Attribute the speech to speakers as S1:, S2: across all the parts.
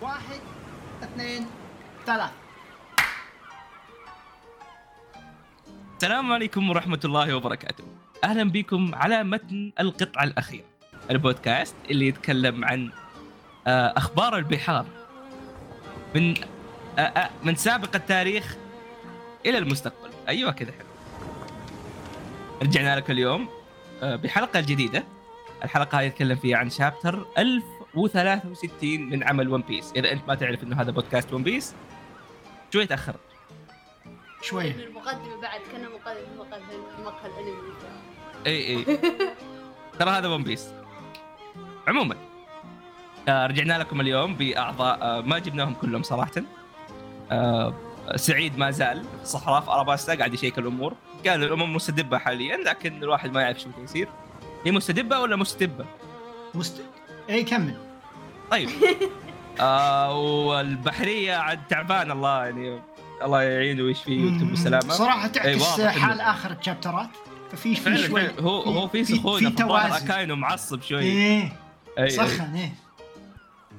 S1: واحد اثنين ثلاث.
S2: السلام عليكم ورحمة الله وبركاته. أهلا بكم على متن القطعة الأخيرة. البودكاست اللي يتكلم عن آه، أخبار البحار من آه، آه، من سابق التاريخ إلى المستقبل. أيوة كذا حلو رجعنا لك اليوم بحلقة جديدة. الحلقة هذه يتكلم فيها عن chapter 1063 من عمل One Piece إذا أنت ما تعرف أنه هذا بودكاست One Piece شوي تأخرت
S1: شوية
S3: المقدمة بعد كنا مقدمة مقهى مقهى الأنمي.
S2: إي إي. ترى هذا One Piece عموما آه رجعنا لكم اليوم بأعضاء آه ما جبناهم كلهم صراحة. آه سعيد ما زال في الصحراء في أراباستا قاعد يشيك الأمور. قال الأمور مستدبة حاليا لكن الواحد ما يعرف شو بده يصير. هي مستدبة ولا مستدبه؟
S1: مست... اي كمل.
S2: طيب. آه والبحرية عاد تعبان الله يعني الله يعينه ويشفيه ويكتب بالسلامة.
S1: صراحة تعكس
S2: واضح
S1: حال آخر الشابترات ففي في شوي
S2: هو هو في سخونة
S1: في توازن.
S2: معصب شوي.
S1: إيه.
S2: أي- أي.
S1: سخن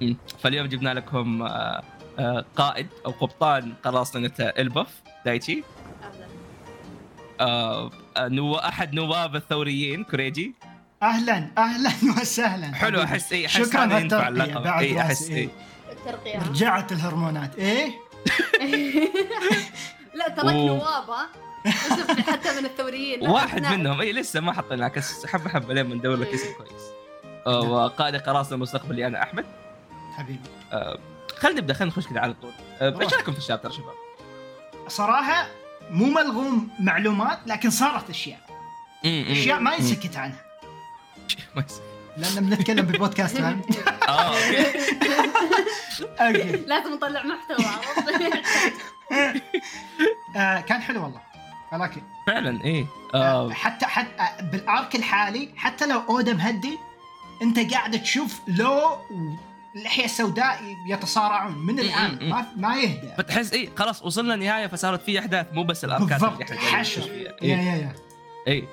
S2: إيه. فاليوم جبنا لكم آه، آه، قائد أو قبطان قراصنة إلبف. دايتشي. آه، آه، نو أحد نواب الثوريين كوريجي.
S1: أهلا أهلا وسهلا.
S2: حلو. أحس اي أحس
S1: شكرا
S2: اللقب.
S1: بعد
S2: اي أحس
S1: إيه.
S2: اي
S3: الترقية.
S1: رجعت الهرمونات. إيه؟
S3: لا تراك. نواب ها؟ حتى من الثوريين.
S2: واحد منهم. اي لسه ما حطينا كس حبة حبة لين ندور لك اسم كويس. آه،
S1: نعم.
S2: وقائد قراصنة المستقبلي أنا أحمد.
S1: حبيبي.
S2: خلينا نبدأ خلينا نخش كذا على طول. آه،
S1: إيش.
S2: رأيكم في ال chapter شباب؟
S1: صراحة مو ملغوم معلومات لكن صارت أشياء. أشياء ما ينسكت عنها.
S2: ما يصير.
S1: لأن بنتكلم بالبودكاست فاهم
S2: آه okay.
S1: okay.
S3: لازم نطلع محتوى؟
S1: آه كان حلو والله. ولكن
S2: فعلا إيه.
S1: آه.
S2: آه،
S1: حتى حتى بال arc الحالي حتى لو اودا مهدي أنت قاعد تشوف لو واللحيه السوداء يتصارعون من الآن. ما ما يهدى
S2: فتحس إيه خلاص وصلنا نهايه فصارت في أحداث مو بس الاركات
S1: بالضبط.
S2: اللي إحنا قاعدين
S1: حشر
S2: فيها.
S1: يا
S2: إيه.
S1: يا يا.
S2: اي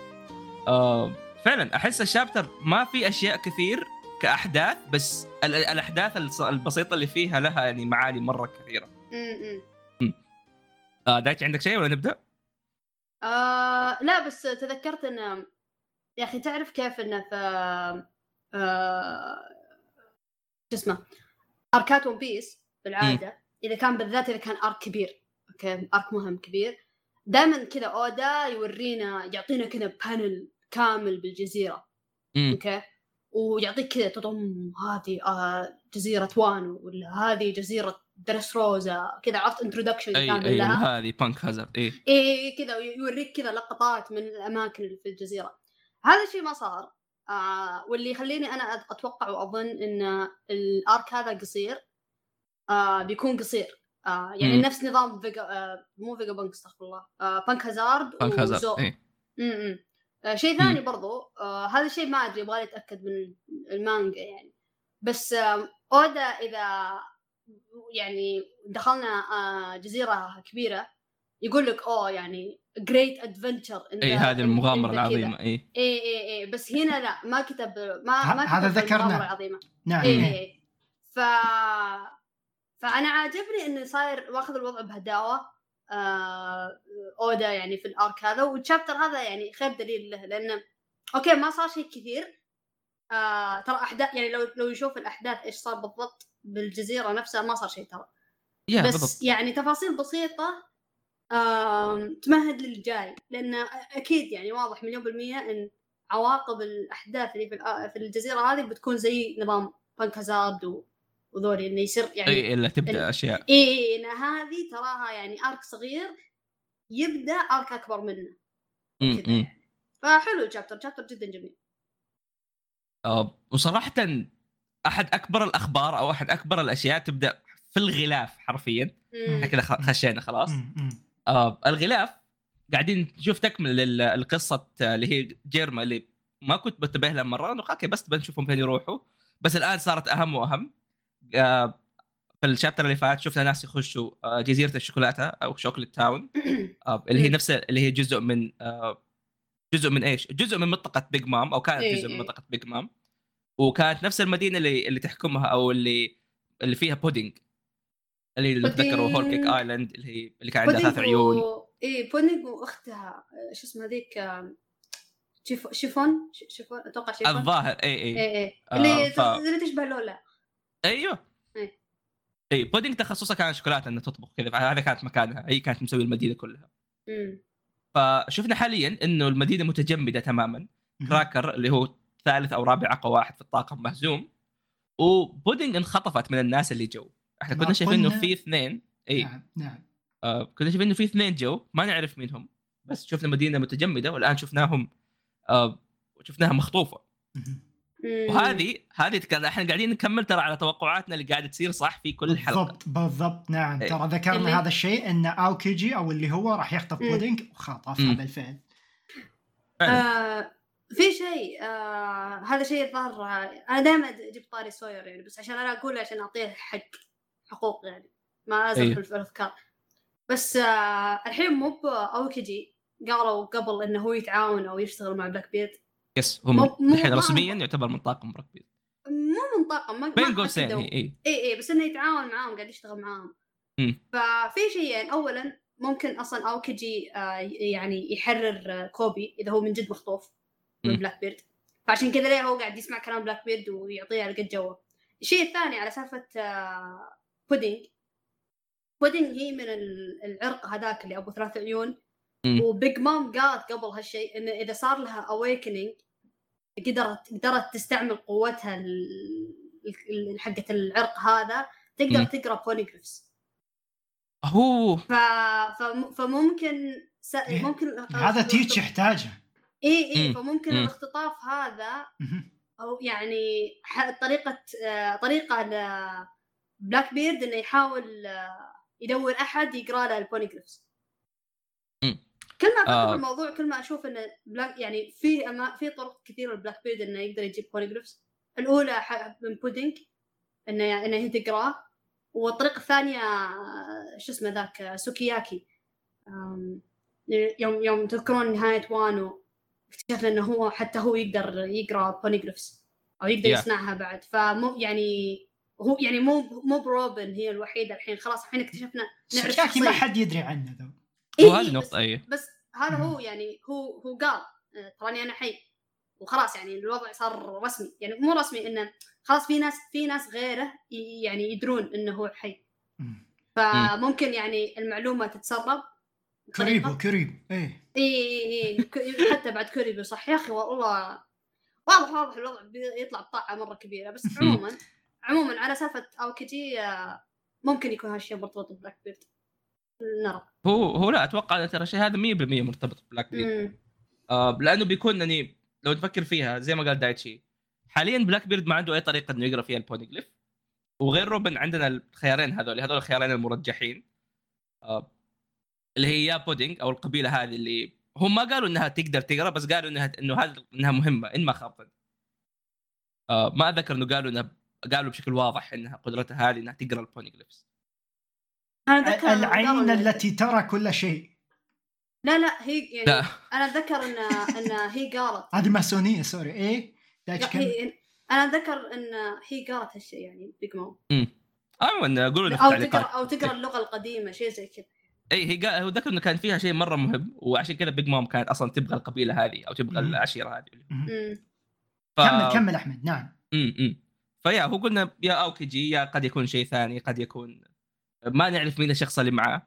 S2: آه. فعلا أحس الشابتر ما في أشياء كثير كأحداث بس ال- الأحداث البسيطة اللي فيها لها يعني معاني مرة كثيرة
S3: م- م.
S2: آه دايتش عندك شيء ولا نبدأ؟
S3: آه، لا بس تذكرت إن يا أخي تعرف كيف انه في آه، شو اسمه أركات One Piece بالعادة إذا كان بالذات إذا كان arc كبير okay arc مهم كبير دائما كذا أودا يورينا يعطينا كذا panel كامل بالجزيرة.
S2: مم.
S3: okay؟ ويعطيك كذا تضم هذه آه جزيرة وانو ولا هذه جزيرة درسروزا كذا عرفت introduction
S2: أي
S3: كامل
S2: أي
S3: لها؟
S2: هذه Punk Hazard إي.
S3: إيه كذا يوريك كذا لقطات من الأماكن اللي في الجزيرة. هذا الشيء ما صار. آه واللي يخليني أنا أتوقع وأظن إن ال arc هذا قصير. آه بيكون قصير. آه يعني
S2: مم.
S3: نفس نظام فيجا آه مو فيجا بانك أستغفر الله. آه Punk
S2: Hazard Punk
S3: Hazard إي. شيء ثاني برضو آه هذا الشيء ما أدري يبغالي أتأكد من المانجا يعني. بس آه أودا إذا يعني دخلنا آه جزيرة كبيرة يقول لك أوه يعني great adventure
S2: اي هذه المغامرة العظيمة اي
S3: اي اي اي بس هنا لا ما كتب ما ما كتب
S1: هذا ذكرناه.
S3: المغامرة العظيمة.
S1: نعم
S3: اي اي اي ف فأنا عاجبني انه صاير واخذ الوضع بهداوة. آه... أودا يعني في ال arc هذا وال chapter هذا يعني خير دليل له لأنه okay ما صار شيء كثير. آه... ترى أحداث يعني لو لو يشوف الأحداث إيش صار بالضبط بالجزيرة نفسها ما صار شيء ترى.
S2: يا
S3: بس
S2: بالضبط.
S3: يعني تفاصيل بسيطة آم، تمهد للجاي لأن أكيد يعني واضح مليون بالمية إن عواقب الأحداث اللي في في الجزيرة هذه بتكون زي نظام بنك هازارد وذولي انه يصير يعني
S2: اي إلا
S3: ال-
S2: تبدا اشياء
S3: اي إي، إن هذه تراها يعني ارك صغير يبدأ ارك أكبر منه.
S2: م-
S3: كذا.
S2: م.
S3: يعني فحلو ال chapter chapter جدا جميل.
S2: آه، وصراحه أحد أكبر الأخبار أو أحد أكبر الأشياء تبدأ في الغلاف حرفيا. إحنا كذا خ- خشينا خلاص.
S1: مم، مم.
S2: آه الغلاف قاعدين نشوف تكمل آه، اللي هي جيرما اللي ما كنت بنتبه لها مرة. انه okay بس بنشوفهم فين يروحوا. بس الآن صارت أهم وأهم. في ال chapter اللي فات شفنا ناس يخشوا آه جزيرة الشوكولاتة أو Chocolate Town. آه اللي هي. نفس اللي هي جزء من آه جزء من إيش؟ جزء من منطقة Big Mom أو كانت
S3: إيه
S2: جزء من
S3: إيه.
S2: منطقة Big Mom وكانت نفس المدينة اللي اللي تحكمها أو اللي اللي فيها بودينج اللي. تذكروا Whole Cake Island اللي هي اللي كان عندها ثلاث عيون
S3: و... اي بودينج وأختها آه، شو اسمها ذيك آه، شيف... شيفون؟ شيفون؟ أتوقع شيفون.
S2: الظاهر اي اي آه،
S3: اللي
S2: ف-
S3: اللي تشبه لولا.
S2: أيوه.
S3: إيه.
S2: اي بودينج تخصصها كان شوكولاتة إنها تطبخ كذا فهذا كانت مكانها هي كانت مسوي المدينة كلها.
S3: مم.
S2: فشفنا حاليا إنه المدينة متجمدة تماما كراكر اللي هو ثالث أو رابع أقوى واحد في الطاقم مهزوم. وبودينج انخطفت من الناس اللي جو.
S1: إحنا
S2: كنا شايفين
S1: إنه
S2: في اثنين اي
S1: نعم نعم.
S2: آه كنا شايفين إنه في اثنين جو ما نعرف مين هم بس شفنا مدينة متجمدة والآن شفناهم آه شفناها
S3: مخطوفة.
S2: وهذه هذه إحنا قاعدين نكمل ترى على توقعاتنا اللي قاعدة تصير صح في كل حلقة
S1: بالضبط بالضبط نعم
S2: إيه.
S1: ترى ذكرنا
S3: اللي-
S1: هذا الشيء إن أوكيجي أو اللي هو راح يخطف. بودينج وخطفها. بالفعل.
S3: آه في شيء آه هذا شيء الظاهر آه، أنا دائما جبت طاري سوير يعني بس عشان أنا أقوله عشان أعطيه حق حقوق يعني ما ازل
S2: أيوه.
S3: في الأفكار بس آه الحين مو بأوكيجي قالوا قبل إنه هو يتعاون أو يشتغل مع Blackbeard
S2: yes هم الحين رسميا يعتبر من طاقم ركبي
S3: مو من طاقم ما
S2: بين قوسين اي
S3: اي اي بس إنه يتعاون معاهم قاعد يشتغل معاهم. ففي شيئين اولا ممكن أصلا اوكيجي آه يعني يحرر آه، كوبي إذا هو من جد مخطوف من. Blackbeard فعشان كذا ليه هو قاعد يسمع كلام Blackbeard ويعطيه على قد جوة الشيء الثاني على سالفة آه بودينج بودينج هي من ال- العرق هذاك اللي أبو ثلاث عيون.
S2: و
S3: Big Mom قالت قبل هالشيء انه إذا صار لها awakening قدرت قدرت تستعمل قوتها ال- ال- حقه العرق هذا تقدر. تقرأ Poneglyphs
S2: هو
S3: ف... فم... فممكن س...
S1: إيه.
S3: ممكن
S1: هذا تيتش يحتاجه
S3: اي اي
S2: مم.
S3: فممكن
S2: مم.
S3: الاختطاف هذا. أو يعني ح... طريقة آه، طريقة ل Blackbeard إنه يحاول آه، يدور أحد يقرأ له ال Poneglyphs
S2: مم.
S3: كل ما أفكر
S2: آه.
S3: في الموضوع كل ما أشوف انه بلاك يعني في أما في طرق كثيرة لبلاك بيرد إنه يقدر يجيب Poneglyphs الأولى ح- من بودينج إنه يعني إنه هي تقراه والطريقة الثانية آه، شو اسمه ذاك آه، سوكياكي آم، يوم يوم تذكرون نهاية وانو اكتشفنا إنه هو حتى هو يقدر يقرأ Poneglyphs أو يقدر
S2: Yeah.
S3: يصنعها بعد فمو يعني هو يعني مو مو بروبن هي الوحيدة الحين خلاص الحين اكتشفنا نعرف
S1: سكاكي ما. حد يدري عنه ذو
S3: إيه
S2: وهذه
S3: إيه،
S2: نقطه
S3: بس,
S2: اي
S3: بس هذا. هو يعني هو هو قال آه، تراني أنا حي وخلاص يعني الوضع صار رسمي. يعني مو رسمي إنه خلاص في ناس في ناس غيره يعني يدرون إنه هو حي
S1: مم.
S3: فممكن يعني المعلومة تتسرب.
S1: كريبو كريبو إيه.
S3: اي اي اي ك- حتى بعد كوريبي صح؟ يا أخي والله واضح واضح الوضع بيطلع بطاعه مرة كبيرة. بس عموما عموما على سالفة اوكيجي آه، ممكن يكون هالشيء مرتبط ببلاك بيرد. نرى
S2: هو هو لا أتوقع ترى الشيء هذا 100% مرتبط بلاك بيرد. آه لأنه بيكون يعني لو تفكر فيها زي ما قال دايتشي حاليا بلاك بيرد ما عنده أي طريقة إنه يقرأ فيها ال Poneglyph وغير روبن عندنا الخيارين هذول هذول الخيارين المرجحين. آه اللي هي يا بودينج أو القبيلة هذه اللي هم ما قالوا إنها تقدر تقرأ بس قالوا إنها إنه هذا إنها مهمة إن ما خاب. آه ما اتذكر إنه قالوا إنها قالوا بشكل واضح إنها قدرتها هذه إنها تقرأ ال
S3: Poneglyphs أنا أتذكر
S1: العين التي ترى كل شيء.
S3: لا لا هي يعني
S2: لا.
S3: أنا أتذكر ان إن هي قالت.
S1: هذه ماسونية sorry. إيه؟ أنا
S3: أتذكر
S1: إن
S3: هي قالت هالشيء يعني بيج مام
S2: عموما قولوا لنا في
S3: أو تقرا أو تقرأ اللغة القديمة شيء زي كذا.
S2: اي هي قال هو ذكر إنه كان فيها شيء مرة مهم وعشان كذا بيج مام كانت أصلا تبغى القبيلة هذه أو تبغى. العشيرة هذه. ف...
S1: كمل كمل أحمد. نعم.
S2: امم أمم. فيا هو قلنا يا اوكيجي يا قد يكون شيء ثاني قد يكون ما نعرف مين الشخص اللي معاه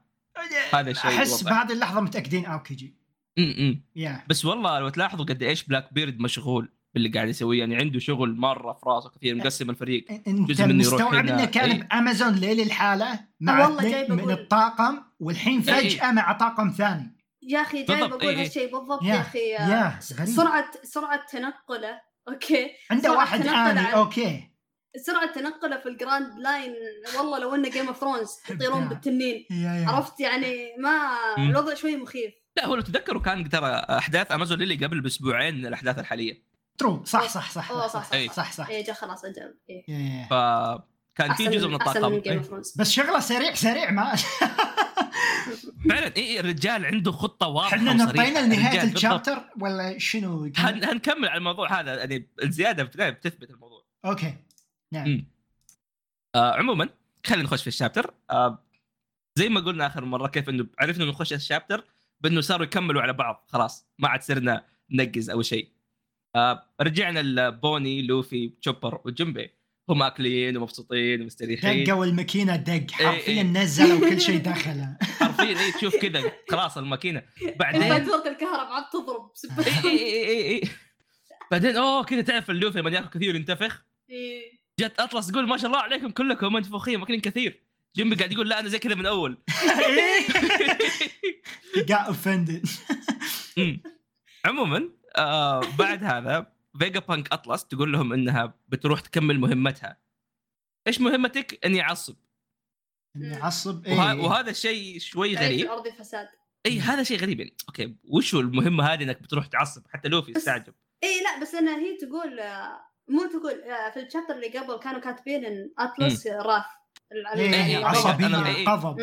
S2: هذا الشيء أحس.
S1: بهذه اللحظة متأكدين اوكيجي
S2: امم
S1: يا
S2: بس والله لو تلاحظوا قد إيش بلاك بيرد مشغول باللي قاعد يسويه يعني عنده شغل مرة في راسه كثير مقسم الفريق
S1: انت
S2: جزء منه يروح
S1: مستوعب
S2: هنا.
S1: إنه كان
S2: إيه.
S1: بأمازون ليلي لحاله مع
S3: والله
S1: من. الطاقم والحين
S2: إيه.
S1: فجأة مع طاقم ثاني
S3: يا أخي جاي
S2: بالضبط،
S3: بقول
S2: إيه.
S3: هالشيء بالضبط
S1: يا-
S3: يا أخي
S1: غريب.
S3: سرعه سرعة تنقله okay
S1: عنده واحد
S3: عن-
S1: أوكي
S3: سرعة تنقله في ال Grand Line والله لو إنه Game of Thrones يطيرون. بالتنين عرفت يعني ما. الوضع شوي مخيف
S2: لا هو لو تذكروا كان ترى أحداث امازون ليلي قبل بأسبوعين من الأحداث الحالية
S1: true صح صح صح صح
S3: صح،
S1: صح
S2: إيه.
S1: صح, صح.
S3: إيه جا خلاص أجل
S1: يا- يا.
S2: فكان في جزء من الطاقم إيه.
S1: بس شغلة سريع سريع ما
S2: فعلا اي الرجال عنده خطة
S1: واضحة
S2: إحنا.
S1: نطينا
S2: لنهاية. ال
S1: chapter ولا شنو
S2: هن... هنكمل على الموضوع هذا يعني الزياده بت- بتثبت الموضوع
S1: okay نعم.
S2: آه عموما خلينا نخش في ال chapter. آه زي ما قلنا آخر مرة كيف إنه عرفنا إنه نخش ال chapter بإنه صاروا يكملوا على بعض خلاص ما عاد صرنا ننقز أو شيء. آه رجعنا لبوني لوفي تشوبر وجنبي. هم اكلين ومبسوطين ومستريحين.
S1: دقوا الماكينة دق حرفيا
S2: إيه.
S1: نزلوا كل شيء دخله.
S2: حرفيا اي تشوف كذا خلاص الماكينة. بعدين
S3: فاتورة الكهرباء عاد تضرب.
S2: اي اي اي بعدين أوه كذا تعرف اللوفي لما ياكل كثير ينتفخ؟
S3: إيه.
S2: جت أطلس تقول ما شاء الله عليكم كلكم منتفخين ماكلين كثير. جنبي قاعد يقول لا أنا زي كذا من أول.
S1: Got offended.
S2: عموما آه بعد هذا فيجا بانك أطلس تقول لهم إنها بتروح تكمل مهمتها. إيش مهمتك؟ إني أعصب.
S1: إني أعصب؟
S2: وه...
S1: إيه.
S2: وهذا الشيء شوي غريب.
S3: الأرض فساد.
S2: إي هذا شيء غريب. يعني okay وش هو المهمة هذه إنك بتروح تعصب؟ حتى لوفي استعجب.
S3: اي إيه، لا بس انها هي تقول آه، مو تقول آه، في ال chapter اللي قبل كانوا كاتبين إن أطلس wrath ال-
S1: إيه
S2: إيه، عصبية.
S1: غضب.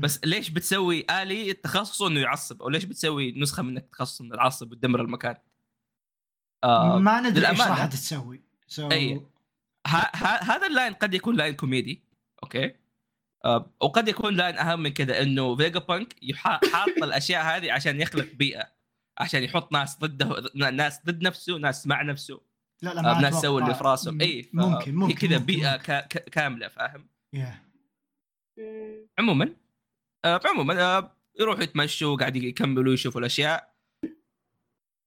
S2: بس ليش بتسوي آلي تخصصه إنه يعصب؟ أو ليش بتسوي نسخة منك تخصص إنه تعصب وتدمر المكان؟ آه
S1: ما ندري
S2: إيش.
S1: راح تسوي. So
S2: ه- هذا ال line قد يكون line كوميدي okay؟ آه وقد يكون line أهم من كذا إنه فيجا بانك يحا- حاط الأشياء هذه عشان يخلق بيئة عشان يحط ناس ضده ناس ضد نفسه ناس مع نفسه.
S1: لا لا
S2: آه
S1: ما
S2: ناس
S1: أتوقع.
S2: سووا اللي في راسهم اي
S1: ممكن ممكن
S2: كذا بيئة
S1: ممكن.
S2: كا ك- كاملة فاهم
S1: Yeah.
S2: عموما آه عموما آه يروحوا يتمشوا قاعد يكملوا يشوفوا الأشياء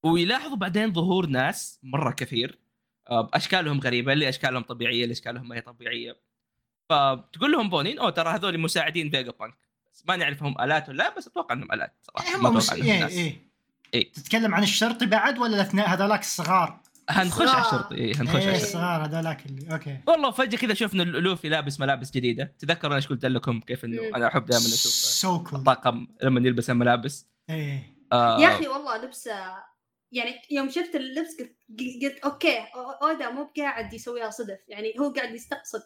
S2: ويلاحظوا بعدين ظهور ناس مرة كثير آه أشكالهم غريبة اللي أشكالهم طبيعية اللي أشكالهم ما هي طبيعية فتقول لهم بونين أوه ترى هذول مساعدين فيجا بانك بس ما نعرف هم آلات ولا لا بس أتوقع إنهم آلات صراحة ما
S1: هم
S2: إنهم
S1: إيه
S2: ناس
S1: إيه.
S2: إيه.
S1: تتكلم عن الشرطي بعد ولا الاثنين هذولاك الصغار؟
S2: هنخش على. الشرطي إيه هنخش على الشرطي
S1: الصغار هذولاك اللي okay.
S2: والله فجأة كذا شفنا لوفي لابس ملابس جديدة. تذكر أنا إيش قلت لكم؟ كيف
S3: إنه.
S2: أنا أحب دائما أشوف
S1: so called
S2: الطاقم لما يلبس الملابس.
S1: إيه.
S2: آه.
S3: يا أخي والله لبسه يعني يوم شفت اللبس قلت, قلت okay أو- أودا مو قاعد يسويها صدف. يعني هو قاعد يستقصد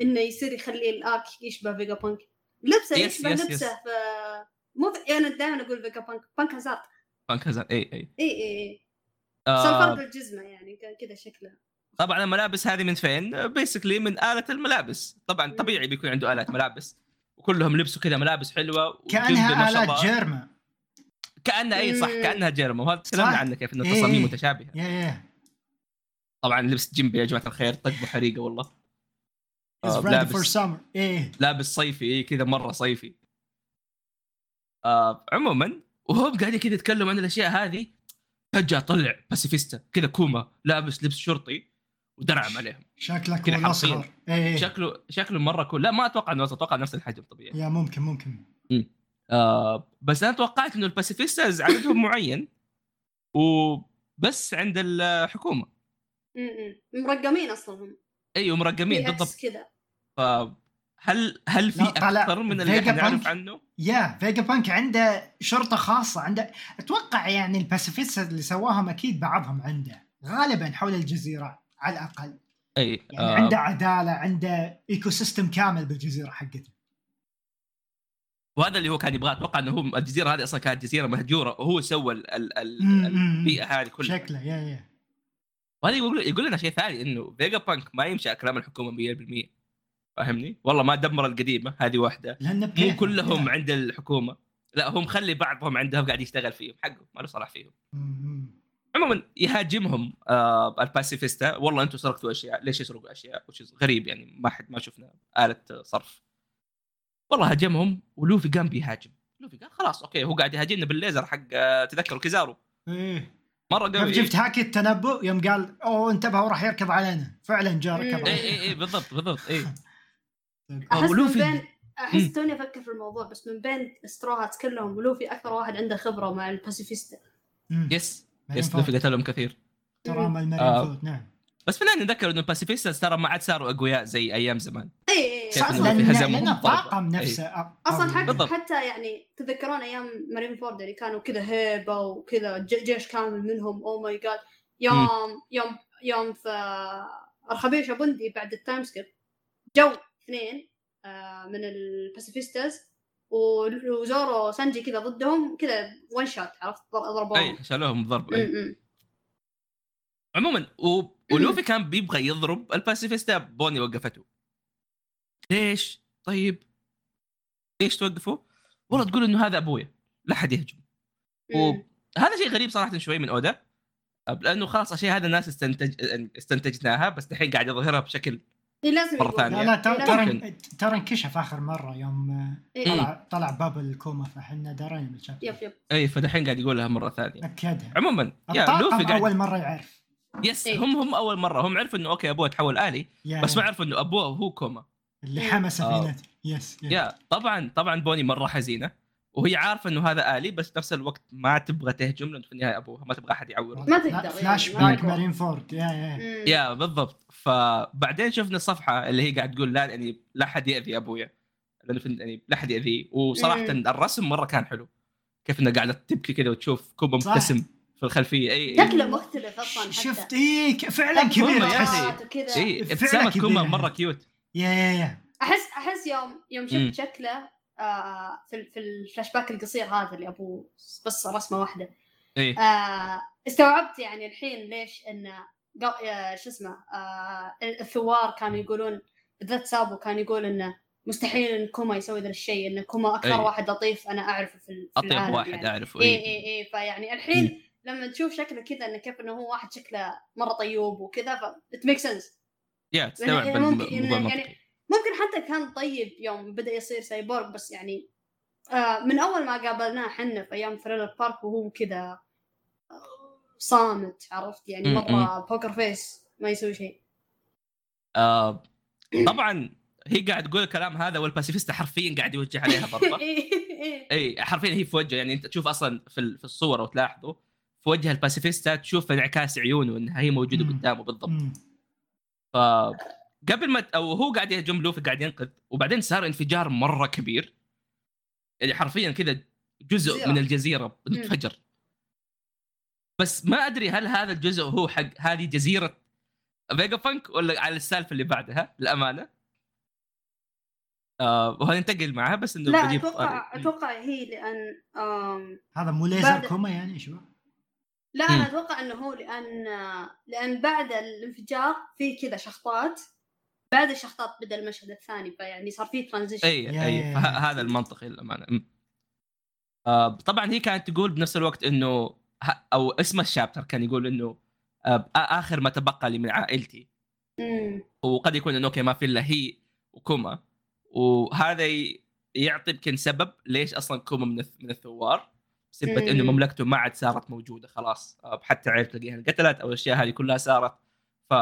S3: إنه يصير يخلي ال arc يشبه فيجا بانك لبسه
S2: يس-
S3: يشبه
S2: يس-
S3: لبسه
S2: يس.
S3: في مو في... أنا دائما أقول فيجا بانك بانك هازارد
S2: بانك هازارد اي اي
S3: اي اي اي بس الفرق الجزمه يعني كذا شكلها
S2: طبعا الملابس هذه من فين؟ basically من آلة الملابس، طبعا. طبيعي بيكون عنده آلات ملابس. وكلهم لبسوا كذا ملابس حلوة
S1: كأنها
S2: الله.
S1: جيرما
S2: كأنها اي صح. كأنها جيرما وهذا تكلمنا. عنه كيف إنه
S1: إيه.
S2: التصاميم متشابهة.
S1: yeah yeah
S2: طبعا لبس جنبي يا جماعة الخير طقمه حريقه والله. آه لابس
S1: إيه.
S2: لابس صيفي اي كذا مرة صيفي. آه عموما وهم قاعدين كذا يتكلموا عن الأشياء هذه فجأة طلع باسيفيستا كذا كوما لابس لبس شرطي ودرعم عليهم.
S1: شكلك
S2: كذا حرفياً.
S1: الاصغر إيه
S2: شكله شكله مرة cool لا ما أتوقع إنه أتوقع نفس الحجم طبيعي.
S1: yeah ممكن ممكن.
S2: آه بس أنا توقعت إنه الباسيفيستاز عددهم معين وبس عند الحكومة.
S3: م- م. مرقمين أصلا هم.
S2: أيوه مرقمين بالضبط.
S3: كذا.
S2: فهل هل في
S1: لا، طلع
S2: أكثر من اللي إحنا نعرف. عنه؟
S1: yeah فيجا بانك عنده شرطة خاصة عنده أتوقع يعني الباسيفيست اللي سواهم أكيد بعضهم عنده غالبا حول الجزيرة على الأقل.
S2: أي
S1: يعني
S2: آه.
S1: عنده عدالة عنده ecosystem كامل بالجزيرة حقته.
S2: وهذا اللي هو كان يبغاه أتوقع إنه هو الجزيرة هذه أصلا كانت جزيرة مهجورة وهو سوى البيئة هذه كلها.
S1: شكله yeah yeah.
S2: وهذا يقول يقول لنا شيء ثاني إنه فيجا بانك ما يمشي على كلام الحكومة 100% فاهمني؟ والله ما دمر القديمة هذه
S1: واحدة
S2: مو. كلهم. عند الحكومة لا هم مخلي بعضهم عندهم قاعد يشتغل فيهم حقه ما له صلاح فيهم. عموما يهاجمهم آه الباسيفيستا والله أنتم سرقتوا أشياء ليش يسرقوا أشياء وش غريب يعني ما حد ما شفنا آلة صرف والله هاجمهم ولوفي قام بيهاجم لوفي قال خلاص okay هو قاعد يهاجمنا بالليزر حق آه، تذكروا كيزارو إيه
S1: مرة
S2: قوي
S1: جبت هاكي التنبؤ يوم قال أوه انتبه وراح يركض علينا فعلا جاء ركض.
S2: اي. اي اي بالضبط بالضبط اي
S3: أحس من بين
S2: أحس.
S3: توني أفكر في الموضوع بس من بين ستروهات كلهم ولوفي أكثر واحد عنده خبرة مع الباسيفيستا.
S2: yes
S1: yes.
S2: لوفي قتلهم كثير
S1: ترام المرين
S2: آه.
S1: نعم
S2: بس النهاية نذكر إنه الباسيفيستا ترى ما عاد صاروا أقوياء زي أيام زمان
S3: اي
S2: في هزمهم
S1: لأن
S2: ضربة.
S1: الطاقم
S2: إيه.
S1: نفسه أ- أصلا.
S3: حتى
S2: بالضبط.
S3: حتى يعني تذكرون أيام مارين فورد اللي كانوا كذا هيبة وكذا ج- جيش كامل منهم oh my god يوم يوم يوم في أرخبيل شابوندي بعد ال time skip جو اثنين آه، من الباسيفيستاز. وزورو سانجي كذا ضدهم كذا one shot عرفت؟ ضر- ضربوهم.
S2: أي شالوهم ضرب
S3: م.
S2: عموما و... ولوفي كان بيبغى يضرب الباسيفيستا بوني وقفته. ليش؟ طيب. ليش توقفوا؟ والله تقول إنه هذا أبويا. لا حد يهجم. وهذا شيء غريب صراحة شوي من أودا. لأنه خلاص الأشياء هذا الناس استنتج استنتجناها بس الحين قاعد يظهرها بشكل
S3: لازم
S2: مرة
S3: يقول.
S2: ثانية.
S1: لا ترى
S3: لازم-
S1: ترى انكشف آخر مرة يوم آه،
S3: إيه.
S1: طلع طلع باب الكوما فإحنا درينا بالشكل
S3: yep yep
S2: اي فدحين قاعد يقولها مرة ثانية
S1: أكدها
S2: عموما
S1: yeah
S2: لوفي قاعد
S1: أول مرة يعرف
S2: yes
S3: إيه.
S2: هم هم أول مرة هم عرفوا إنه okay أبوه تحول
S1: آلي
S2: بس ما عرفوا إنه أبوه هو كوما
S1: اللي
S3: إيه.
S1: حمى سفينتي yes yes.
S2: yeah طبعا طبعا بوني مرة حزينة وهي عارفة إنه هذا آلي بس نفس الوقت ما تبغى تهجم لأنه في النهاية أبوها ما تبغى أحد يعور
S3: ما تقدر يعني،
S1: فلاش باك. مارين فورد yeah
S3: yeah.
S2: yeah بالضبط فبعدين شفنا الصفحة اللي هي قاعد تقول لا يعني لا حد يأذي أبويا لأنه في يعني لا حد يأذيه وصراحة
S3: مم.
S2: الرسم مرة كان حلو كيف انها قاعدة تبكي كذا وتشوف
S1: كوما.
S2: مبتسم في الخلفية إي إي
S3: شكله مختلف أصلا حتى
S1: شفت ك- فعلا كبير
S2: أخي.
S3: وكذا
S2: إي
S1: فعلا ابتسامة.
S2: كوما مرة cute
S1: yeah yeah yeah
S3: احس أحس يوم يوم. شفت شكله آه في في الفلاش باك القصير هذا اللي ابوه بس رسمة واحدة.
S2: اي
S3: آه استوعبت يعني الحين ليش قا- آه، شو اسمه آه الثوار كانوا يقولون بالذات سابو كان يقول انه مستحيل إن كوما يسوي ذا الشيء إن كوما أكثر
S2: أي.
S3: واحد لطيف أنا أعرفه في, في
S2: أطيب
S3: العالم
S2: واحد
S3: يعني.
S2: أعرفه
S3: اي
S2: اي
S3: اي اي فيعني الحين لما تشوف شكله كذا انه كيف إنه هو واحد شكله مرة طيوب وكذا ف it makes sense.
S2: yeah تستوعب
S3: يعني
S2: الموضوع
S3: يعني- ممكن حتى كان طيب يوم بدأ يصير سايبورغ بس يعني آه من أول ما قابلناه حنا في أيام ثريلر بارك وهو كذا آه، صامت عرفت يعني
S2: م-
S3: مرة poker face ما يسوي شيء
S2: آه طبعا هي قاعد تقول الكلام هذا والباسيفيستا حرفيا قاعد يوجه عليها ضربه
S3: إيه، إيه.
S2: اي حرفيا هي في وجهه يعني أنت تشوف أصلا في ال- في الصور لو تلاحظوا في وجه الباسيفيستا تشوف انعكاس عيونه إنها هي
S1: موجودة.
S2: قدامه بالضبط. ف قبل ما أو هو قاعد يهجم لوفي قاعد ينقذ. وبعدين صار انفجار مرة كبير. يعني حرفيا كذا جزء
S3: جزيرة.
S2: من الجزيرة انفجر. بس ما أدري هل هذا الجزء هو حق هذه جزيرة فيجا فانك ولا على السالفة اللي بعدها للأمانة. آه وهننتقل معها بس إنه
S3: لا
S2: بجيب أتوقع.
S3: أتوقع هي لأن آم
S1: هذا مو ليزر كوما يعني شو؟
S3: لا. أنا أتوقع إنه هو لأن لأن بعد الانفجار في كذا شخطات بعد الشخطات بدا المشهد الثاني فيعني صار في
S1: transition
S2: أي
S1: أي.
S2: هذا المنطقي للامانه. آه طبعا هي كانت تقول بنفس الوقت إنه ه- أو اسم ال chapter كان يقول إنه آه آخر ما تبقى لي من عائلتي.
S3: امم
S2: وقد يكون إنه okay ما في إلا هي وكوما. وهذا يعطي يمكن سبب ليش أصلا كوما من الث- من الثوار. بسبه إنه
S3: مم.
S2: مملكته ما عاد صارت موجودة خلاص. آه، حتى عيلته تلاقيها انقتلت أو الأشياء هذه كلها صارت. ف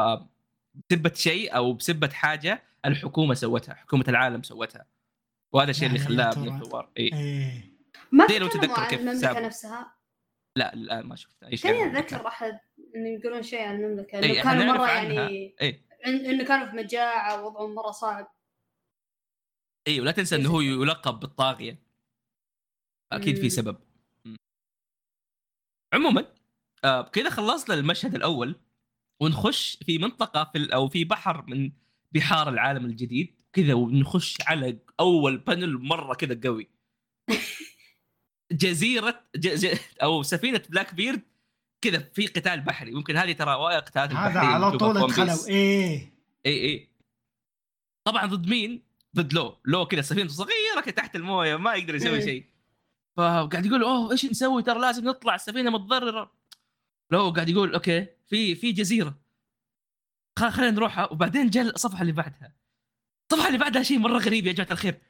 S2: بسبة شيء أو بسبة حاجة الحكومة سوتها حكومة العالم سوتها. وهذا الشيء اللي خلاه. من الثوار اي
S1: إيه.
S3: ما
S2: لو تذكر كيف
S3: المملكه. نفسها؟
S2: لا الآن ما شفت أي شيء
S3: كان
S2: أتذكر.
S3: أحد إنه يقولون شيء عن المملكة؟
S2: إي،
S3: إنه
S2: إحنا
S3: كانوا
S2: مرة.
S3: يعني إن- إنه كانوا في مجاعة ووضعهم مرة صعب.
S2: اي ولا تنسى إنه هو يلقب بالطاغية. أكيد في. سبب. عموما آه كذا خلصنا المشهد الأول. ونخش في منطقة في أو في بحر من بحار العالم الجديد كذا ونخش على أول panel مرة كذا قوي. جزيره ج... ج... أو سفينة بلاك بيرد كذا في قتال بحري. ممكن هذه ترى وايد قتالات
S1: هذا على طول
S2: بيس.
S1: إيه.
S2: اي اي طبعا ضد مين؟ ضد لو. لو كذا سفينته صغيرة كده تحت الموية ما يقدر يسوي
S3: مم.
S2: شيء. فقاعد يقول أوه إيش نسوي؟ ترى لازم نطلع السفينة متضررة. لو قاعد يقول أوكي. في في جزيرة. خ- خلينا نروحها وبعدين جاء الصفحة اللي بعدها. الصفحة اللي بعدها شيء مرة غريب يا جماعة الخير.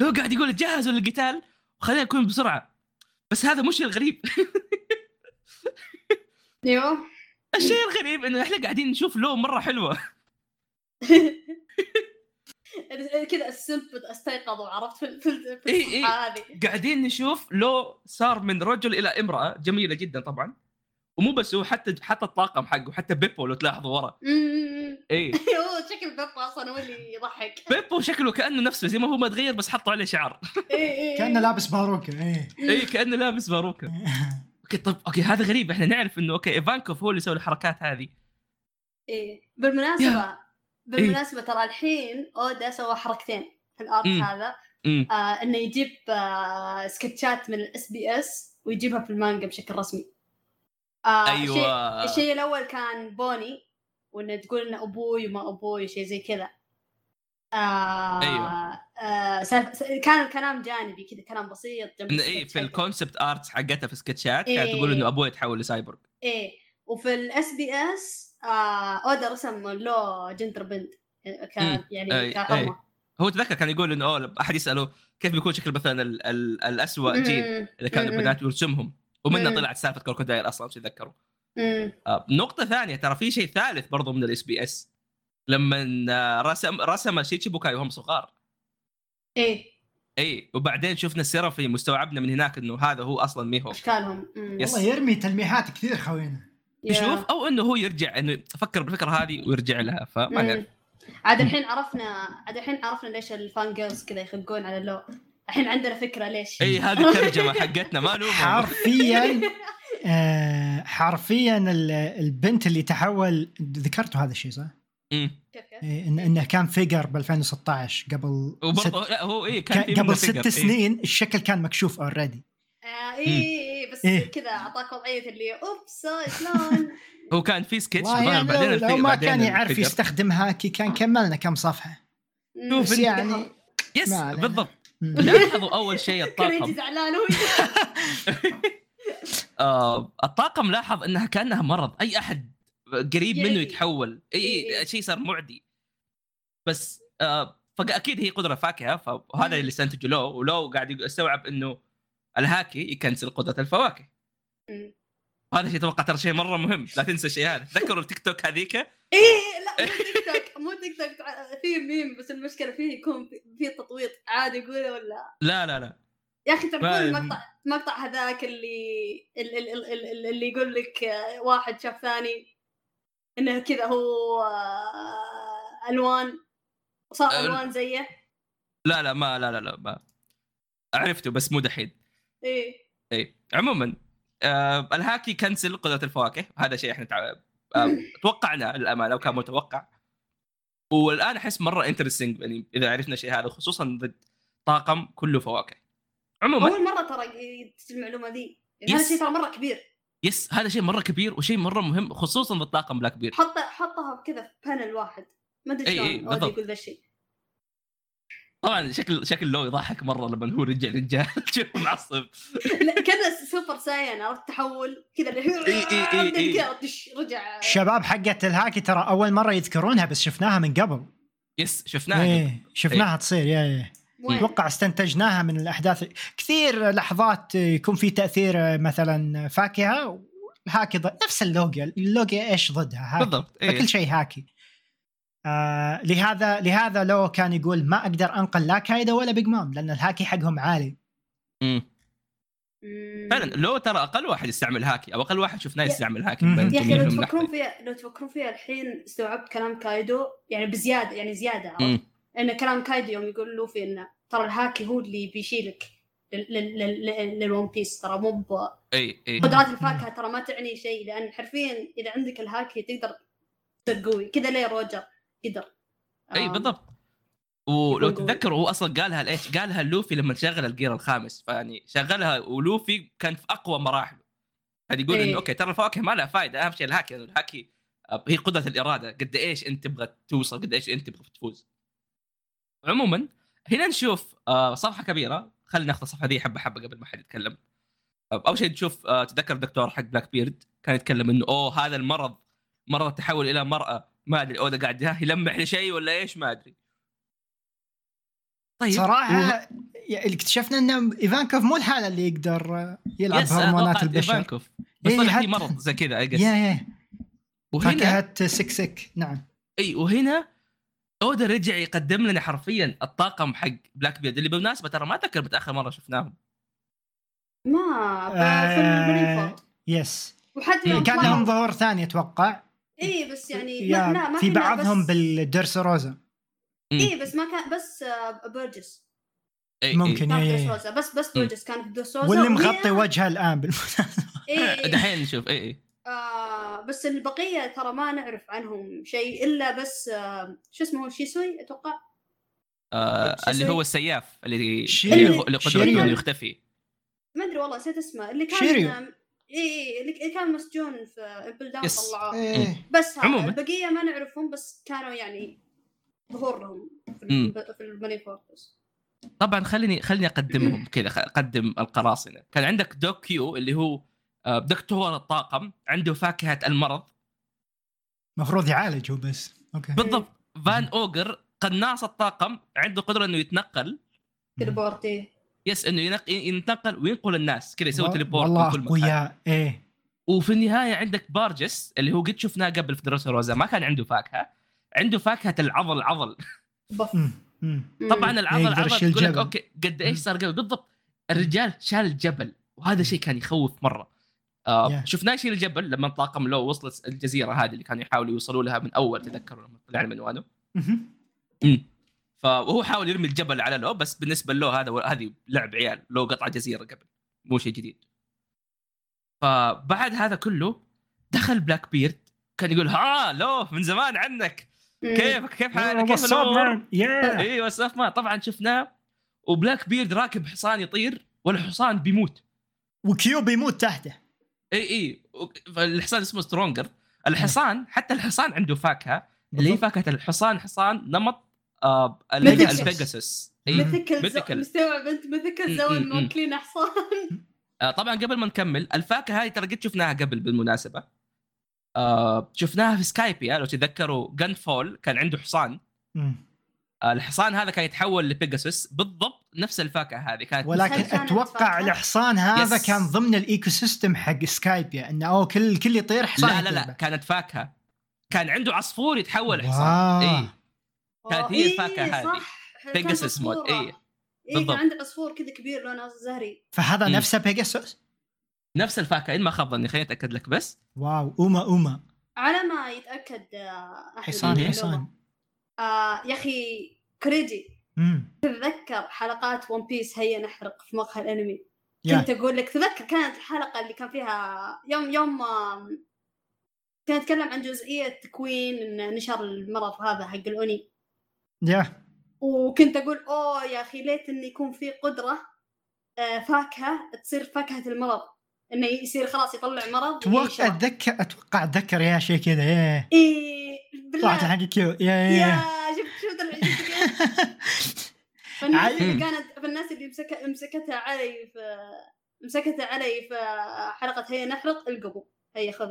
S2: لو قاعد يقول جهزوا للقتال وخلينا نكون بسرعة. بس هذا مش الغريب.
S3: أيوه.
S2: الشيء الغريب إنه إحنا قاعدين نشوف لو مرة حلوة.
S3: كذا السلب استيقظوا عرفت؟ في. الصفحة هذه.
S2: قاعدين نشوف لو صار من رجل إلى امرأة جميلة جدا طبعا. ومو بس هو حتى حتى الطاقم حقه حتى بيبو لو تلاحظوا ورا. اي
S3: هو شكل بيبا أصلا هو اللي يضحك.
S2: بيبو شكله كأنه نفسه زي ما هو ما تغير بس حطوا عليه شعر.
S3: اي اي
S1: كأنه لابس باروكة إيه.
S2: اي كأنه لابس باروكة. okay طب okay هذا غريب. إحنا نعرف إنه okay إيفانكوف هو اللي يسوي الحركات هذه.
S3: إيه. بالمناسبة بالمناسبة ترى الحين أودا سوى حركتين في ال arc
S2: أمم.
S3: هذا. آه إنه يجيب آه سكتشات من ال SBS ويجيبها في المانجا بشكل رسمي. آه الشيء,
S2: أيوه
S3: الشيء الأول كان بوني وانه تقول انه أبوي وما أبوي وشيء زي كذا آه
S2: أيوه.
S3: آه كان الكلام جانبي كذا كلام بسيط جنب
S2: اي في.
S3: ال
S2: concept arts حقتها في سكتشات كانت
S3: إيه.
S2: تقول إنه أبوي يتحول لسايبورغ
S3: إيه وفي ال SBS اودا رسم له gender bend كان. يعني
S2: أي-
S3: كحرمه
S2: هو تذكر كان يقول إنه أحد يسأله كيف بيكون شكل مثلا ال- ال- الاسوء جيل
S3: مم.
S2: اللي كان
S3: مم.
S2: ومنها
S3: مم.
S2: طلعت سالفة كروكودايل أصلا تذكروا
S3: مم.
S2: آه، نقطة ثانية ترى في شيء ثالث برضو من ال SBS لما آه، رسم رسم شيتشيبوكاي وهم صغار
S3: إيه
S2: إي وبعدين شفنا السيرافيم استوعبنا من هناك إنه هذا هو أصلا ميهو
S3: اشكالهم.
S1: والله يرمي تلميحات كثير خوينا
S3: yeah.
S2: تشوف أو إنه هو يرجع إنه فكر بالفكرة هذه ويرجع لها فما.
S3: عاد الحين عرفنا عاد الحين عرفنا ليش ال fan girls كذا يخقون على اللو الحين عندنا فكرة ليش
S2: إي هذه الترجمة حقتنا ما نلومهم
S1: حرفيا آه حرفيا ال- البنت اللي تحول ذكرتوا هذا الشيء صح؟
S2: أمم.
S3: كيف كيف؟
S1: إيه، إن إنه كان figure ب 2016 قبل
S2: وبرضه
S1: ست
S2: لا هو إي كان
S1: قبل. ست
S2: إيه.
S1: سنين الشكل كان مكشوف already
S3: آه إي إي، بس
S1: إيه.
S3: كذا أعطاك وضعية اللي oops آه، شلون
S2: هو كان في سكتش
S1: يعني
S2: بعدين
S1: لو, لو ما كان يعرف
S2: ال figure.
S1: يستخدم هاكي كان كملنا كم
S3: صفحة.
S1: بس يعني yes.
S2: بالضبط. لاحظوا أول شيء الطاقم.
S3: زعلان
S2: آه الطاقم لاحظ إنها كأنها مرض. أي أحد قريب منه. يتحول.
S3: أي.
S2: أي شيء صار معدي. بس آه فاكيد هي قدرة فاكهة فهذا. اللي استنتجه لو ولو قاعد يستوعب إنه الهاكي يكنسل قدرة الفواكه.
S3: مم.
S2: وهذا شيء أتوقع ترى شيء مرة مهم. لا تنسى الشيء هذا. تذكروا التيك توك هذيك؟
S3: إيه لا مو تيك توك مو تيك توك. في ميم بس المشكلة فيه يكون في- تطويط. عادي يقوله ولا؟
S2: لا لا لا.
S3: يا أخي
S2: ما-
S3: المقطع المقطع هذاك اللي ال- ال- ال- ال- اللي يقول لك آه، واحد شاف ثاني إنه كذا هو آه، ألوان. وصار
S2: أه،
S3: ألوان زيه؟
S2: لا لا ما لا لا لا ما. عرفته بس مو دحين.
S3: إيه.
S2: اي عموما آه الهاكي cancel قدرة الفواكه. هذا شيء إحنا تع... آه توقعناه للأمانة لو كان متوقع. والآن أحس مرة interesting يعني إذا عرفنا شيء هذا خصوصا ضد طاقم كله فواكه. عموما
S3: اول مرة ترى المعلومة ذي. يعني هذا. شيء ترى مرة كبير.
S2: yes هذا شيء مرة كبير وشيء مرة مهم خصوصا ضد طاقم بلاك بيرد
S3: حط حطها كذا في panel واحد. ما
S2: أدري
S3: شلون. يقول ذا الشيء.
S2: طبعا شكل شكل لو يضحك مرة لما هو رجع رجال شوف معصب.
S3: لا، كذا Super Saiyan عرفت تحول كذا. اللي هو
S2: إي.
S3: كذا دش، رجع.
S1: الشباب حقت الهاكي ترى أول مرة يذكرونها بس شفناها من قبل.
S2: yes شفناه
S1: إيه شفناها تصير يا
S3: وين؟
S1: أتوقع استنتجناها من الأحداث. كثير لحظات يكون في تأثير مثلا فاكهة الهاكي ضد نفس اللوجيا اللوجيا إيش ضدها؟ هاكي
S2: بالضبط
S1: فكل
S2: إيه.
S1: شيء هاكي. آه لهذا لهذا لو كان يقول ما أقدر أنقل لا كايدو ولا بيج مام لأن الهاكي حقهم عالي
S2: مم.
S3: مم.
S2: فعلا لو ترى أقل واحد يستعمل هاكي أو أقل واحد شفناه يستعمل هاكي
S3: يا أخي لو تفكرون. فيها لو تفكرون فيها الحين استوعبت كلام كايدو يعني بزياده يعني
S2: زيادة.
S3: إن كلام كايدو يوم يقول لوفي انه ترى الهاكي هو اللي بيشيلك لل- لل- لل- للون بيس ترى مو ب-
S2: اي إي
S3: قدرات الفاكهة ترى ما تعني شيء لأن حرفيا إذا عندك الهاكي تقدر تصير قوي كذا ليه روجر قدر إي
S2: بالضبط. ولو. تتذكروا هو أصلا قالها ليش؟ قالها لوفي لما شغل ال gear الخامس. فيعني شغلها ولوفي كان في أقوى مراحله. قاعد يقول
S3: إيه.
S2: انه okay ترى الفواكه ما لها فائده أهم شيء الهاكي الهاكي آه، هي قدرة الإرادة. قد إيش أنت تبغى توصل قد إيش أنت تبغى تفوز. عموما هنا نشوف آه، صفحة كبيرة. خلينا ناخذ الصفحة دي حبة حبة قبل ما حد يتكلم. آه، أول شيء تشوف تتذكر الدكتور حق بلاك بيرد كان يتكلم إنه أوه هذا المرض مرض التحول إلى مرأة. ما أدري أودا قاعد ها يلمح لشيء ولا إيش؟ ما أدري. طيب.
S1: صراحة اللي اكتشفنا ان إيفانكوف مو الحالة اللي يقدر يلعب هرمونات البشر.
S2: إيفانكوف. بس
S1: إيه،
S2: طلع في مرض زي كذا اي
S1: يا يا.
S2: وهنا
S1: فاكهة سكسك. نعم.
S2: إي وهنا أودا رجع يقدم لنا حرفيا الطاقم حق بلاك بيرد اللي بالمناسبة ترى ما أتذكر متى آخر مرة شفناهم.
S3: ما في
S1: آه، يس.
S3: وحتى يوم
S1: كان لهم ظهور ثاني أتوقع.
S3: اي بس يعني ما
S1: يا
S3: لا ما
S1: في بعضهم
S3: بس-
S1: بالدرس روزا
S3: اي بس ما كان بس آه، بيرجس
S2: اي
S1: ممكن. إيه، إيه.
S3: روزا بس بس
S2: مم.
S3: بيرجس كان في دريسروزا
S1: واللي مغطي وجهها الآن بالمناسبه
S3: إيه،
S2: إيه.
S3: إيه.
S2: دحين نشوف اي اي
S3: آه بس البقية ترى ما نعرف عنهم شيء إلا بس آه شو اسمه هو شيسوي أتوقع
S2: آه اللي؟ هو السياف اللي. اللي اللي قدرته. انه يختفي
S3: ما أدري والله نسيت اسمه اللي كان
S1: شيريو.
S3: إي إي اللي كان مسجون في داون
S2: yes.
S3: طلعوه
S1: إيه.
S3: بس هذا
S2: عموماً.
S3: البقيه ما نعرفهم بس كانوا يعني ظهورهم في في المارينفورد.
S2: طبعا خليني خليني أقدمهم كذا أقدم القراصنة. كان عندك دوك كيو اللي هو آه، دكتور الطاقم عنده فاكهة المرض.
S1: المفروض يعالج هو بس. أوكي.
S2: بالضبط. فان اوجر قناص الطاقم عنده قدرة إنه يتنقل.
S3: teleport
S2: yes إنه ينق... ينتقل وينقل الناس كذا يسوي teleport
S1: والله اقوياء إيه.
S2: وفي النهاية عندك بارجس اللي هو قد شفناه قبل في دريسروزا ما كان عنده فاكهة عنده فاكهة العضل عضل. طبعا العضل عضل تقول لك. أوكي قد إيش صار قبل؟ بالضبط. الرجال شال جبل وهذا شيء كان يخوف مرة. آه
S1: Yeah.
S2: شفناه يشيل الجبل لما طاقم لو وصلت الجزيرة هذه اللي كانوا يحاولوا يوصلوا لها من أول تذكروا لما طلعنا من وانو. امم فهو حاول يرمي الجبل على لو بس بالنسبة له هذا هذه لعب عيال لو قطع جزيرة قبل مو شيء جديد. فبعد هذا كله دخل بلاك بيرد كان يقول ها لو من زمان عنك كيفك؟ كيف حالك؟ كيف الأمور؟
S1: man? Yeah.
S2: أيوه ساف ما طبعا شفناه وبلاك بيرد راكب حصان يطير والحصان بيموت.
S1: وكيو بيموت تحته.
S2: إي إي. الحصان اسمه سترونجر الحصان حتى الحصان عنده فاكهة. اللي هي. فاكهة الحصان حصان نمط آه اللي هي
S3: mythics.
S2: البيجاسوس اي
S3: mythical
S2: mythical.
S3: مستوعب انت mythical
S2: م.
S3: موكلين حصان
S2: طبعا قبل ما نكمل الفاكهة هذه ترى قد شفناها قبل بالمناسبة آه شفناها في سكايبيا لو تتذكروا جان فول كان عنده حصان. آه الحصان هذا كان يتحول لبيجاسوس بالضبط نفس الفاكهة هذه كانت
S1: ولكن أتوقع
S3: فاكهة؟
S1: الحصان هذا
S2: yes.
S1: كان ضمن ال ecosystem حق سكايبيا إنه أوه كل كل يطير حصان
S2: لا لا لا. كانت فاكهة كان عنده عصفور يتحول حصان. اي كانت هي
S3: إيه،
S2: الفاكهة هذه.
S3: صح.
S2: Pegasus
S3: كانت
S2: model.
S3: عصفورة.
S2: إيه.
S3: إيه
S2: بالضبط.
S3: كان عندي عصفور كذا كبير لونه زهري
S1: فهذا
S2: مم.
S1: نفسه بيجاسوس
S2: نفس الفاكهة إن ما خاب ظني خليني أتأكد لك بس
S1: واو أوما أوما
S3: على ما يتأكد آه، أحمد
S1: حصان. حصان
S3: آه يا أخي crazy
S1: مم.
S3: تتذكر حلقات ون بيس هيا نحرق في مقهى الأنمي
S1: يا.
S3: كنت أقول لك تذكر كانت الحلقة اللي كان فيها يوم يوم كان يتكلم عن جزئية تكوين نشر المرض هذا حق الاوني
S1: يا
S3: وكنت أقول أوه يا أخي ليت إنه يكون في قدرة آه، فاكهة تصير فاكهة المرض إنه يصير خلاص يطلع مرض أتوقع.
S1: أتذكر أتوقع أتذكر يا شيء كذا
S3: إيه
S1: طلعت
S3: بالله
S1: حق كيو يا
S3: يا شفت شفت؟ فالناس. اللي كانت فالناس اللي مسك... مسكتها علي في مسكتها علي في حلقة هيا نحرق القبو هيا خذ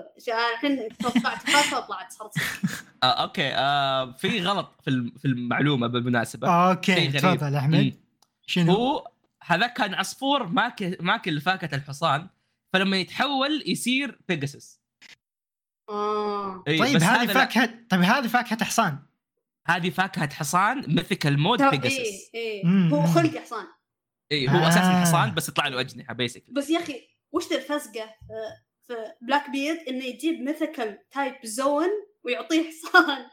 S3: الحين توقعت فاكهه وطلعت صارت.
S2: آه أوكي آه في غلط في في
S1: المعلومة
S2: بالمناسبة أوكي.
S1: تفضل
S2: أحمد.
S1: شنو؟
S2: هو هذا كان عصفور ماكل ماكل فاكهة الحصان فلما يتحول يصير بيجاسوس
S3: آه
S2: إي،
S1: طيب هذه
S2: هذا لا.
S1: فاكهة طيب هذه فاكهة حصان
S2: هذه فاكهة حصان mythical
S3: model
S2: Pegasus
S3: إيه إيه
S1: مم.
S3: هو خلق حصان
S2: اي هو
S1: آه.
S2: أساسا حصان بس يطلع له أجنحة basically
S3: بس يا أخي وش الفزقه في, في بلاك بيرد إنه يجيب mythical type Zoan ويعطيه حصان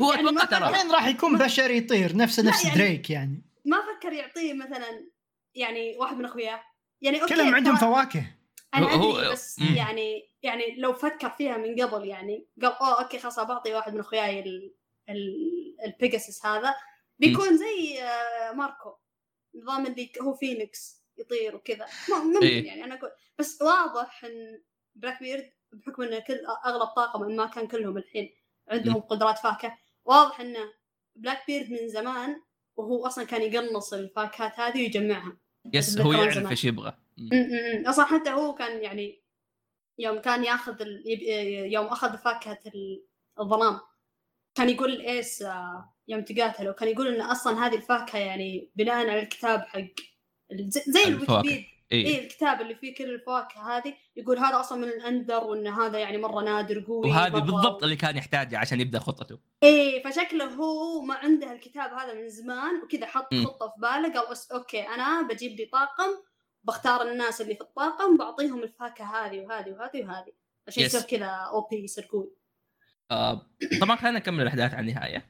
S2: هو
S3: يعني
S2: أتوقع ترى.
S1: الحين راح يكون بشري يطير نفس
S3: لا
S1: نفس
S3: يعني-
S1: دريك يعني.
S3: ما فكر يعطيه مثلا يعني واحد من أخوياه. يعني أوكي
S1: كلهم عندهم فواكه.
S3: أنا
S2: هو-
S3: ادري بس
S2: مم.
S3: يعني يعني لو فكر فيها من قبل يعني قال أوه أوكي خلاص بعطي واحد من أخوياي ال- ال- البيجاسس هذا. بيكون زي آه، ماركو. نظام اللي هو فينيكس يطير وكذا. ممكن
S2: إيه.
S3: يعني أنا أقول بس واضح إن بلاك بيرد بحكم انه كل أغلب طاقم ما كان كلهم الحين عندهم قدرات فاكهة واضح انه بلاك بيرد من زمان وهو أصلا كان يقنص الفاكهات هذه ويجمعها
S2: yes هو يعرف. إيش يبغى.
S3: أصلا حتى هو كان يعني يوم كان ياخذ ال... يوم أخذ فاكهة ال- الظلام كان يقول الايس آه، يوم تقاتلوا كان يقول إن أصلا هذه الفاكهة يعني بناء على الكتاب حق زي. الويكيبيديا
S2: اي
S3: اي الكتاب اللي فيه كل الفواكه هذه يقول هذا أصلا من الأندر وإن هذا يعني مرة نادر قوي
S2: وهذه. بالضبط اللي كان يحتاجها عشان يبدأ خطته
S3: إيه فشكله هو ما عنده الكتاب هذا من زمان وكذا حط
S2: مم.
S3: خطة في باله قال أوكي أنا بجيب لي طاقم بختار الناس اللي في الطاقم بعطيهم الفاكهة هذه وهذه وهذه وهذه عشان. يصير كذا أو بي يصير قوي
S2: آه طبعا خلينا نكمل الأحداث على النهاية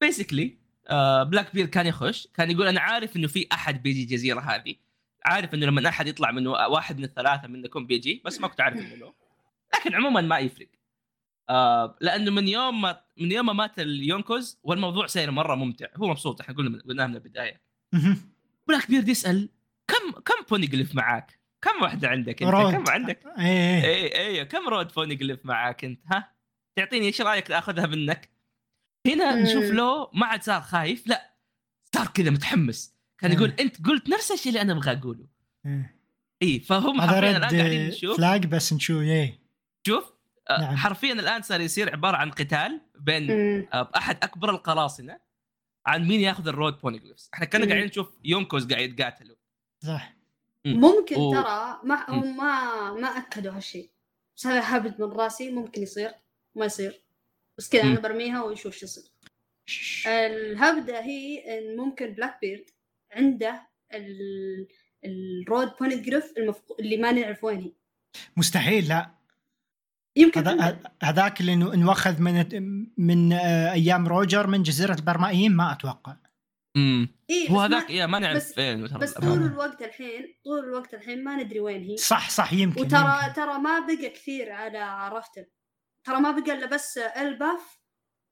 S2: basically آه بلاك بيرد كان يخش كان يقول أنا عارف إنه في أحد بيجي الجزيره هذه عارف إنه لما أحد يطلع من واحد من الثلاثة منكم بيجي بس ما كنت عارف إنه لو لكن عموما ما يفرق آه لأنه من يوم ما من يوم ما مات ال Yonkos والموضوع صاير مرة ممتع هو مبسوط إحنا قلنا قلناها من
S1: البداية.
S2: بلاك بيرد يسأل كم كم poneglyph معاك؟ كم واحدة عندك أنت؟
S1: road.
S2: كم عندك؟
S1: إيه
S2: اي اي كم road poneglyph معاك أنت ها؟ تعطيني إيش رأيك أخذها منك؟ هنا
S3: مم.
S2: نشوف لو ما عاد صار خايف لا صار كذا متحمس كان. يقول أنت قلت نفس الشيء اللي أنا أبغى أقوله
S1: إيه.
S2: إي فهم
S1: هذا
S2: حرفيا الآن قاعدين
S1: رد
S2: نشوف
S1: فلاج بس نشوف إيه
S2: شوف آه،
S1: نعم.
S2: حرفيا الآن صار يصير عبارة عن قتال بين
S3: مم.
S2: آه، أحد أكبر القراصنة عن مين يأخذ ال road poneglyphs إحنا
S3: كنا.
S2: قاعدين نشوف Yonkos قاعد يتقاتلوا
S1: صح
S2: مم.
S3: ممكن
S2: و-
S3: ترى ما. هم ما ما أكدوا هالشيء بس هذا هبد من راسي ممكن يصير ما يصير بس كذا. أنا برميها ونشوف شو يصير الهبدة هي إن ممكن بلاك بيرد عنده ال... ال road poneglyph المفقو... اللي ما نعرف وين هي
S1: مستحيل لا.
S3: يمكن
S1: هذاك اللي انه انوخذ من من آه، أيام روجر من جزيرة البرمائيين ما أتوقع.
S2: امم
S3: إيه
S2: هو هذاك
S3: ما...
S2: يا ما نعرف
S3: بس-
S2: فين.
S3: بس. طول الوقت الحين طول الوقت الحين ما ندري وين هي
S1: صح صح يمكن
S3: وترى
S1: يمكن.
S3: ترى ما بقى كثير على عرفته. ترى ما بقى إلا بس إلباف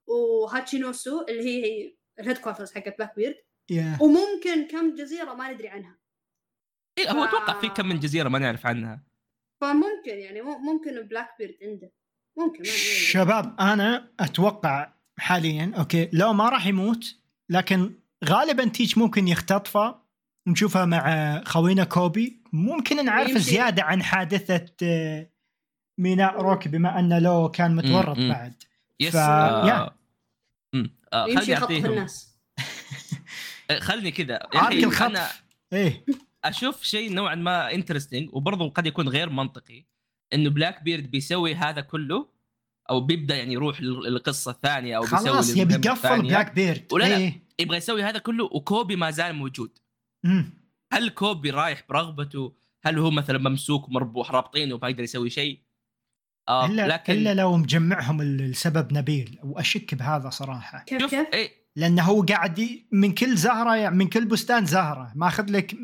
S3: وهاتشينوسو اللي هي ال headquarters حقت بلاك بيرد
S1: yeah.
S3: وممكن كم جزيرة ما ندري عنها
S2: إيه هو
S3: ف-
S2: أتوقع في كم من جزيرة ما نعرف عنها
S3: فممكن يعني مم- ممكن بلاك بيرد عنده ممكن
S1: شباب أنا أتوقع حاليا okay لو ما راح يموت لكن غالبا تيتش ممكن يختطفه نشوفها مع خوينا كوبي ممكن نعرف
S3: يمكن.
S1: زيادة عن حادثة آه، ميناء روكي بما أنه لو كان متورط
S2: مم، مم.
S1: بعد
S2: yes
S1: ف-
S2: آه
S1: yeah.
S2: مم. آه
S3: يمشي
S2: أعطيهم
S3: الناس
S2: آه، خلني كذا
S1: عارك الخطف إيه
S2: أشوف شيء نوعا ما interesting وبرضه قد يكون غير منطقي إنه بلاك بيرد بيسوي هذا كله أو بيبدأ يعني يروح لل- للقصة الثانية أو بيسوي
S1: خلاص يبي يقفل. بلاك بيرد
S2: ولا لا.
S1: إيه.
S2: يبغى يسوي هذا كله وكوبي ما زال موجود
S1: مم.
S2: هل كوبي رايح برغبته هل هو مثلا ممسوك ومربوط رابطينه وما يقدر يسوي شيء آه
S1: الا
S2: لكن
S1: إلا لو مجمعهم السبب نبيل وأشك بهذا صراحة
S3: كيف كيف؟
S2: إيه
S1: لأنه هو قاعد من كل زهرة يعني من كل بستان زهرة. ماخذ لك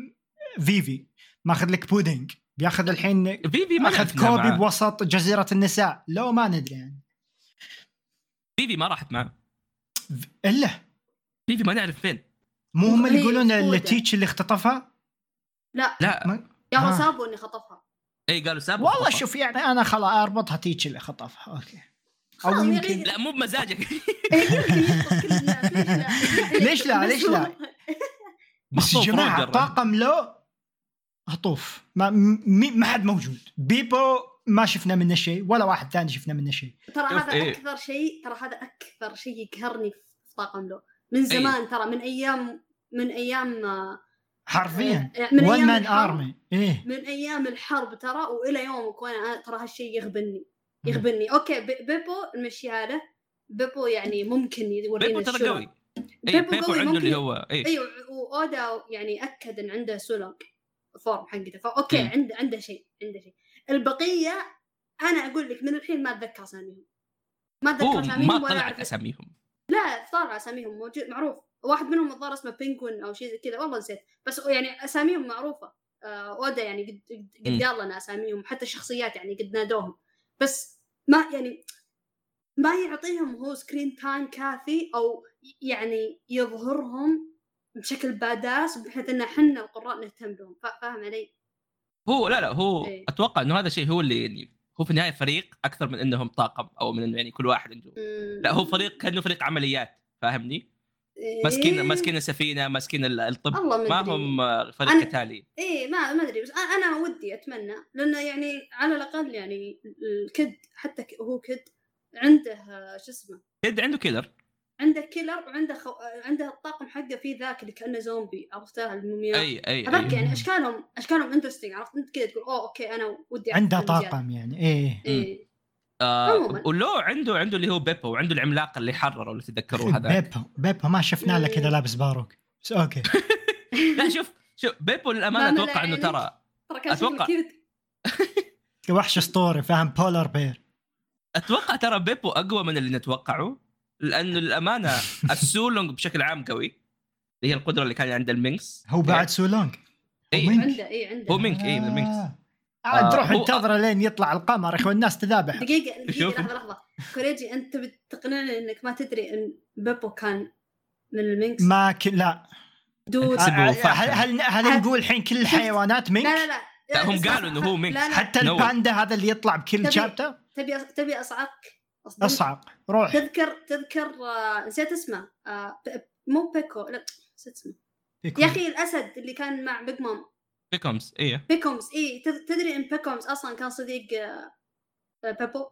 S1: فيفي ماخذ لك بودينج. بياخذ الحين
S2: فيفي ما أخذ
S1: كوبي
S2: معاه.
S1: بوسط جزيرة النساء. لو ما ندري يعني.
S2: فيفي ما راحت معه
S1: إلا.
S2: فيفي ما نعرف فين.
S1: مو هم اللي يقولون. التيتش اللي اختطفها؟
S3: لا.
S2: لا.
S1: ما-
S3: قالوا
S1: آه.
S3: سابو اللي خطفها.
S2: إي قالوا سابو
S1: اللي
S2: خطف.
S1: شوف يعني أنا خلاص أربطها تيتش اللي خطفها. okay.
S3: أو
S1: يمكن.
S2: لا مو بمزاجك.
S3: إيه، ليش لا؟
S1: ليش لا؟
S3: بس
S1: يا
S2: جماعة.
S1: طاقم لو هطوف ما م- ما حد موجود. بيبو ما شفنا منه شيء ولا واحد ثاني شفنا منه شيء.
S3: ترى هذا
S2: إيه.
S3: أكثر شيء ترى هذا أكثر شيء يقهرني في طاقم له من زمان ترى من أيام من أيام آه،
S1: حرفيا.
S3: آه، من أيام
S1: مان
S3: الحرب.
S1: ارمي إيه.
S3: من أيام الحرب ترى وإلى يومك وأنا ترى هالشيء يغبني. يغبني أوكي بي- بيبو نمشيها له بيبو يعني ممكن يورينا
S2: بيبو ترى. قوي.
S3: بيبو
S2: بيبو
S3: قوي
S2: عنده
S3: ممكن.
S2: اللي هو اي
S3: أيوه وأودا يعني أكد إن عنده سولونج form حقته. ف
S2: okay.
S3: عنده عنده شيء عنده شيء. البقية أنا أقول لك من الحين ما أتذكر أساميهم. ما أتذكر أساميهم
S2: ما
S3: ولا أعرف.
S2: أساميهم.
S3: لا طالع أساميهم موجود معروف. واحد منهم الظاهر اسمه بينجوين أو شيء زي كذا. والله نسيت. بس يعني أساميهم معروفة. آه أودا يعني قد قد. قال لنا أساميهم. حتى الشخصيات يعني قد نادوهم. بس ما يعني ما يعطيهم هو screen time كافي أو يعني يظهرهم بشكل badass بحيث إن إحنا القراء نهتم فا- فاهم علي؟
S2: هو لا لا هو
S3: إيه.
S2: أتوقع إنه هذا الشيء هو اللي يعني هو في النهاية فريق أكثر من إنهم طاقم أو من إنه يعني كل واحد عنده. لا هو فريق كأنه فريق عمليات فاهمني؟ ماسكين
S3: إيه.
S2: ماسكين السفينة ماسكين ال- الطب.
S3: والله
S2: ما. هم فريق
S3: أنا-
S2: قتالي.
S3: إيه ما ما أدري بس أنا ودي أتمنى لأنه يعني على الأقل يعني الكد حتى ك- هو كيد عنده شو اسمه؟
S2: كيد عنده كيلر.
S3: عنده كيلر وعنده خو... عنده الطاقم حقه فيه ذاك اللي كأنه زومبي عرفتها المومياء.
S2: اي اي,
S3: هذاك. يعني اشكالهم أشكالهم interesting عرفت؟ أنت كذا تقول أوه okay أنا ودي
S1: عنده. طاقم يعني. إيه.
S3: إيه.
S2: آه. ولو عنده عنده اللي هو بيبو وعنده العملاق اللي حرره لو تتذكروا هذا
S1: بيبو بيبو ما شفنا له كذا لابس باروك بس okay
S2: لا شوف شوف بيبو
S3: ما
S2: للامانه أتوقع إنه
S3: عينك.
S2: ترى.
S3: cute
S1: وحش أسطوري فاهم polar bear
S2: أتوقع ترى بيبو أقوى من اللي نتوقعه لأنه للأمانة السولونج بشكل عام قوي اللي هي القدرة اللي كان عند ال Minks
S1: هو بعد سولونج
S2: إيه.
S1: هو منك.
S3: عنده إيه عنده
S2: هو منك اي من ال Minks
S1: آه. عاد
S2: آه،
S1: روح
S2: هو-
S1: انتظره لين يطلع القمر يا إخوان الناس تذابح.
S3: دقيقة دقيقة
S2: شوف.
S3: لحظة لحظة. كوريجي أنت تبي تقنعني إنك ما تدري إن بيبو كان من ال Minks؟
S1: ما ك... لا.
S3: Dude.
S2: أحسب
S1: هل. هل, هل
S3: هل-
S1: نقول الحين كل الحيوانات منك؟
S3: لا لا لا.
S2: لا، هم قالوا إنه هو Minks.
S3: لا لا.
S1: حتى. الباندا هذا اللي يطلع بكل
S3: تبي-
S1: chapter
S3: تبي تبي أصعق؟ أصدمت.
S1: أصعق. روح.
S3: تذكر تذكر آه، نسيت اسمه. آه، ب- مو بيكو. لا نسيت اسمه. يا أخي الأسد اللي كان مع بيج مام
S2: بيكومز إيه.
S3: بيكومز اي تد- تدري إن بيكومز أصلا كان صديق آه، آه، بيبو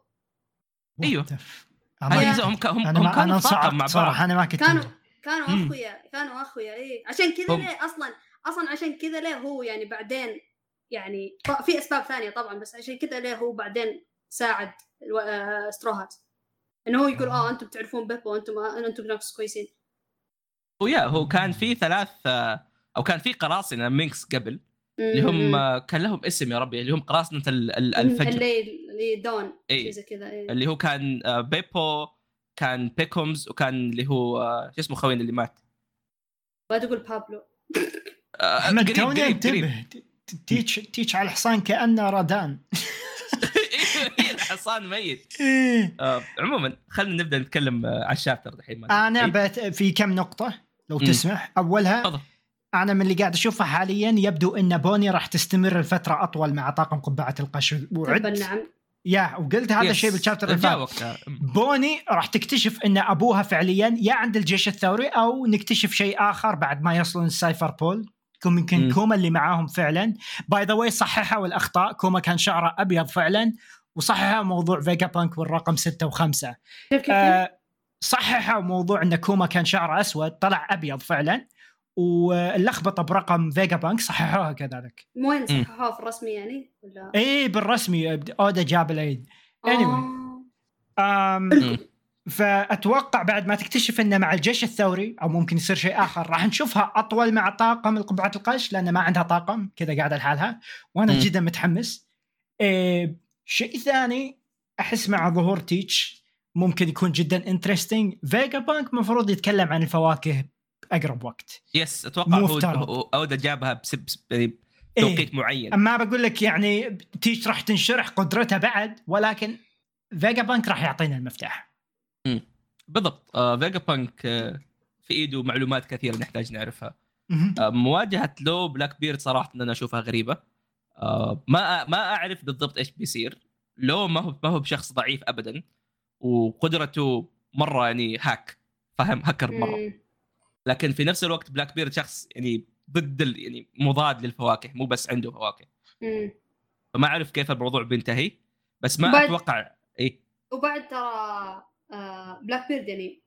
S3: يا-
S2: أجزاء هم هم, هم كانوا طاقم مع بعض.
S1: أنا ما كنت
S3: كانوا. كانوا. أخويا كانوا أخويا اي عشان كذا ليه أصلا أصلا عشان كذا ليه هو يعني بعدين يعني في أسباب ثانية طبعا بس عشان كذا ليه هو بعدين ساعد الو- آه، ستروهات انه هو يقول آه أنتم بتعرفون بيبو أنتم أنتم ناس كويسين.
S2: ويا هو كان في ثلاث آه، أو كان في قراصنة Minks قبل. اللي هم كان لهم اسم يا ربي اللي هم قراصنة ال- ال- الفجر.
S3: الليل اللي دون زي كذا إيه.
S2: اللي هو كان آه، بيبو كان بيكومز وكان اللي هو آه، شو اسمه خوينا اللي مات؟
S3: ما تقول بابلو.
S2: آه، أحمد
S1: توني انتبه. تيتش تيتش على الحصان كأنه رادان.
S2: الحصان ميت.
S1: إيه.
S2: آه، عموما خلينا نبدأ نتكلم على ال chapter
S1: الحين
S2: أنا؟
S1: بت... في كم نقطة لو. تسمح. أولها
S2: تفضل.
S1: أنا من اللي قاعد اشوفها حاليا يبدو إن بوني راح تستمر الفترة أطول مع طاقم قبعة القش وعد
S3: نعم.
S1: yeah وقلت هذا. الشيء بال chapter
S2: اللي
S1: فات. بوني راح تكتشف إن أبوها فعليا يا عند الجيش الثوري أو نكتشف شيء آخر بعد ما يصلون السايفر بول. يمكن. كوما اللي معاهم فعلا. by the way صححوا الأخطاء. كوما كان شعره أبيض فعلا. وصححوا موضوع فيجا بانك والرقم 6 و5
S3: كيف كيف كيف؟
S1: آه صححوا موضوع إن كوما كان شعره أسود طلع أبيض فعلا. واللخبطة برقم فيجا بانك صححوها كذلك
S3: مو وين. صححوها في الرسمي يعني ولا
S1: اي بالرسمي أودا جاب العيد anyway.
S3: آه.
S1: أم
S2: مم.
S1: فأتوقع بعد ما تكتشف إنه مع الجيش الثوري أو ممكن يصير شيء آخر راح نشوفها أطول مع طاقم القبعة القش لأن ما عندها طاقم كذا قاعدة لحالها وأنا
S2: مم.
S1: جدا متحمس إيه شيء ثاني أحس مع ظهور تيتش ممكن يكون جدا interesting فيجا بانك المفروض يتكلم عن الفواكه أقرب وقت.
S2: yes أتوقع هو أودا جابها بسب بسب- يعني
S1: إيه.
S2: توقيت معين.
S1: أما بقول لك يعني تيتش راح تنشرح قدرتها بعد ولكن فيجا بانك راح يعطينا المفتاح.
S2: بالضبط. آه فيجا بانك آه في إيده معلومات كثيرة نحتاج نعرفها. آه مواجهة لو بلاك بيرد صراحة إن أنا أشوفها غريبة. آه ما ما أعرف بالضبط إيش بيصير. لو ما هو ما هو بشخص ضعيف ابدا وقدرته مرة يعني hack فاهم؟ هاكر مرة.
S3: مم.
S2: لكن في نفس الوقت بلاك بيرد شخص يعني ضد يعني مضاد للفواكه مو بس عنده فواكه.
S3: مم.
S2: فما أعرف كيف الموضوع بينتهي بس ما
S3: بعد-
S2: أتوقع اي
S3: وبعد ترى آه بلاك بيرد يعني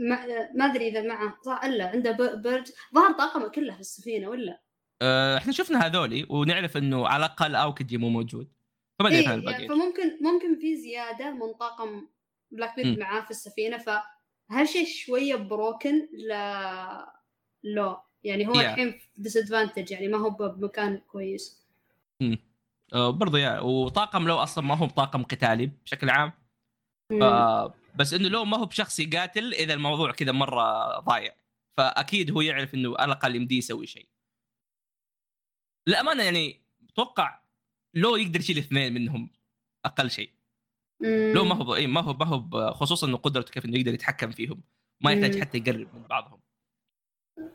S3: ما, أدري إذا معه صح إلا عنده بيرد ظهر طاقمه كلها في السفينة ولا؟
S2: آه، إحنا شفنا هذولي ونعرف إنه على الأقل أوكيجي مو موجود. فما أدري
S3: إيه
S2: عن
S3: يعني فممكن ممكن في زيادة من طاقم بلاك بيرد. معاه في السفينة فهالشيء شوية broken ل لو يعني هو
S2: Yeah.
S3: الحين في disadvantage يعني ما هو بمكان كويس.
S2: آه، برضو yeah وطاقم لو أصلا ما هو بطاقم قتالي بشكل عام. ف... بس إنه لو ما هو بشخص يقاتل إذا الموضوع كذا مرة ضايع. فأكيد هو يعرف إنه على الأقل يمديه يسوي شيء. للأمانة يعني أتوقع لو يقدر يشيل اثنين منهم أقل شيء. لو ما هو إيه ما هو ما هو خصوصا إنه قدرته كيف إنه يقدر يتحكم فيهم ما يحتاج. حتى يقرب من بعضهم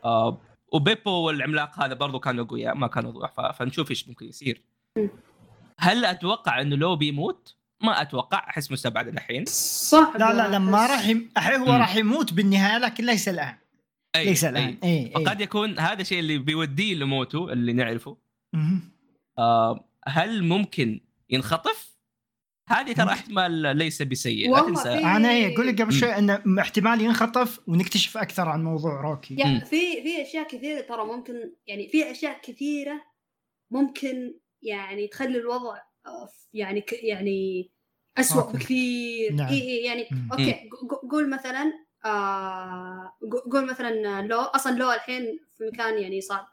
S2: آه وبيبو والعملاق هذا برضو كانوا اقوياء ما كانوا ضعف فنشوف إيش ممكن يصير
S3: مم.
S2: هل أتوقع إنه لو بيموت؟ ما أتوقع أحس مستبعد الحين
S3: صح
S1: لا لا لما راح يم... هو. راح يموت بالنهاية لكن ليس الآن
S2: أي
S1: ليس
S2: أي.
S1: الآن أي أي
S2: فقد يكون هذا الشيء اللي بيوديه لموته اللي نعرفه. آه هل ممكن ينخطف؟ هذه ترى. احتمال ليس بسيء لا تنسى
S3: في-
S1: أنا أقول لك قبل. شوي انه احتمال ينخطف ونكتشف أكثر عن موضوع روكي
S3: yeah
S2: مم.
S3: في في أشياء كثيرة ترى ممكن يعني في أشياء كثيرة ممكن يعني تخلي الوضع يعني ك يعني اسوء
S1: okay.
S3: بكثير
S1: نعم.
S3: اي إي يعني
S1: مم.
S3: okay ق- ق- قول مثلا آه ق- قول مثلا لو أصلا لو الحين في مكان يعني صعب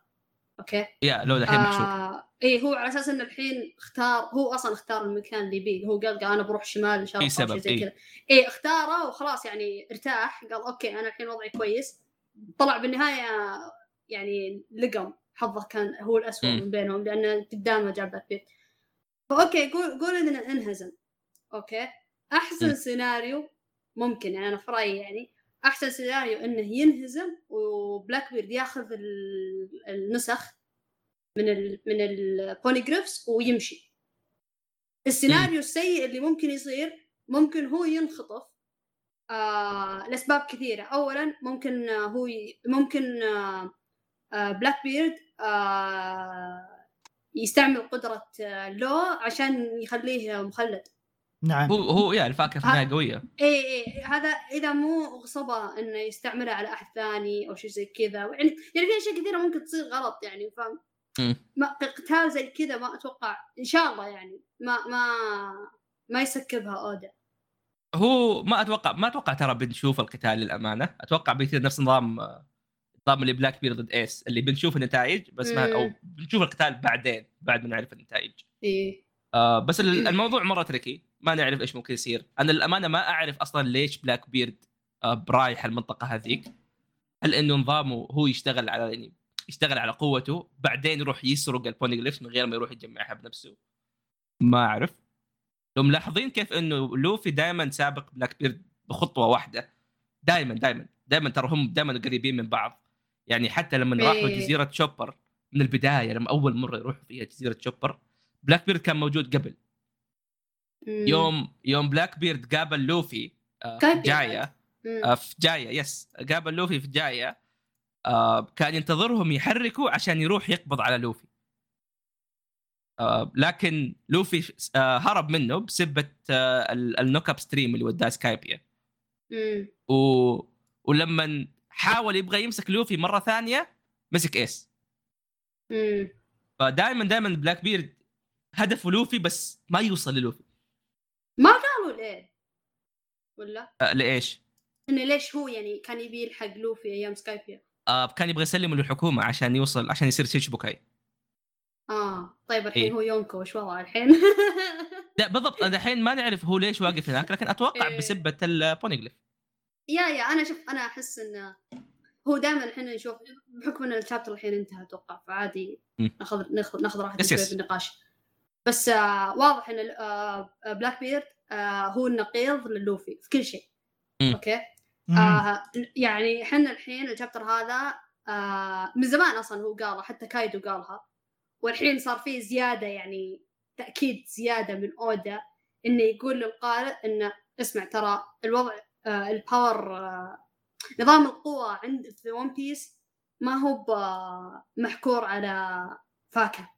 S3: أوكي
S2: يا لو الحين محشور
S3: آه اي هو على أساس إنه الحين اختار هو أصلا اختار المكان اللي يبيه. هو قال, قال أنا بروح شمال ان شاء الله شيء
S2: سبب،
S3: زي
S2: إيه.
S3: كذا. اي اختاره وخلاص يعني ارتاح. قال okay أنا الحين وضعي كويس. طلع بالنهاية يعني لقم. حظه كان هو الأسوأ
S2: مم.
S3: من بينهم لأنه قدامه جا بلاك بيرد. ف okay قول قول إنه انهزم. okay؟ أحسن
S2: مم.
S3: سيناريو ممكن يعني أنا في رأيي يعني أحسن سيناريو إنه ينهزم وبلاك بيرد ياخذ ال- النسخ من ال من ال Poneglyphs ويمشي. السيناريو السيء اللي ممكن يصير ممكن هو ينخطف آه لأسباب كثيرة. اولا ممكن آه هو ي... ممكن آه آه بلاك بيرد آه يستعمل قدرة آه لو عشان يخليه مخلد.
S1: نعم.
S2: هو هو يا الفاكهة في النهاية قوية.
S3: اي اي هذا إذا مو غصبه إنه يستعملها على أحد ثاني أو شيء زي كذا. يعني يعني في أشياء كثيرة ممكن تصير غلط يعني فاهم. ما قتال زي كذا ما أتوقع. إن شاء الله يعني. ما ما ما يسكبها أودا.
S2: هو ما أتوقع ما أتوقع ترى بنشوف القتال للأمانة. أتوقع بيصير نفس نظام نظام اللي بلاك بيرد ضد ايس اللي بنشوف النتائج بس ما
S3: أو.
S2: بنشوف القتال بعدين بعد ما نعرف النتائج.
S3: اي
S2: آه بس ال- الموضوع مرة tricky ما نعرف إيش ممكن يصير. أنا للأمانة ما أعرف أصلا ليش بلاك بيرد آه برايح المنطقة هذيك. هل إنه نظامه هو يشتغل على يعني يشتغل على قوته بعدين يروح يسرق ال Poneglyphs من غير ما يروح يجمعها بنفسه ما أعرف لو ملاحظين كيف إنه لوفي دائما سابق بلاك بيرد بخطوة واحدة دائما دائما دائما ترى هم دائما قريبين من بعض يعني حتى لما راحوا
S3: إيه.
S2: جزيرة شوبر من البداية لما أول مرة يروحوا فيها جزيرة شوبر بلاك بيرد كان موجود قبل
S3: مم.
S2: يوم يوم بلاك بيرد قابل لوفي آه، في
S3: قابل. جاية.
S2: آه، في جاية yes قابل لوفي في جاية آه، كان ينتظرهم يحركوا عشان يروح يقبض على لوفي. آه، لكن لوفي آه، هرب منه بسبة آه، ال- ال Knock Up Stream اللي وداه سكايبيا
S3: مم.
S2: و... ولما حاول يبغى يمسك لوفي مرة ثانية مسك
S3: إيس.
S2: فدائما دائما بلاك بيرد هدفه لوفي بس ما يوصل للوفي.
S3: ما قالوا ليه؟ ولا؟
S2: آه، لإيش؟
S3: إنه ليش هو يعني كان يبي يلحق لوفي أيام سكايبيا
S2: آه كان يبغى يسلمه للحكومة عشان يوصل عشان يصير شيشبوكاي
S3: آه طيب الحين
S2: إيه.
S3: هو يونكو وش وضعه الحين
S2: لا بالضبط الحين ما نعرف هو ليش واقف هناك لكن أتوقع
S3: إيه.
S2: بسبة ال
S3: Poneglyph yeah yeah أنا شوف أنا أحس انه هو دائما الحين نشوف بحكم إن ال chapter الحين انتهى أتوقع فعادي. ناخذ ناخذ ناخذ راحتنا شوي. في النقاش بس آه واضح إن آه بلاك بيرد آه هو النقيض للوفي في كل شيء.
S1: okay.
S3: آه يعني إحنا الحين ال chapter هذا آه من زمان أصلا هو قالها حتى كايدو قالها. والحين صار فيه زيادة يعني تأكيد زيادة من أودا إنه يقول للقارئ إنه اسمع ترى الوضع آه ال power آه نظام القوة عند في One Piece ما هو ب- محكور على فاكهة.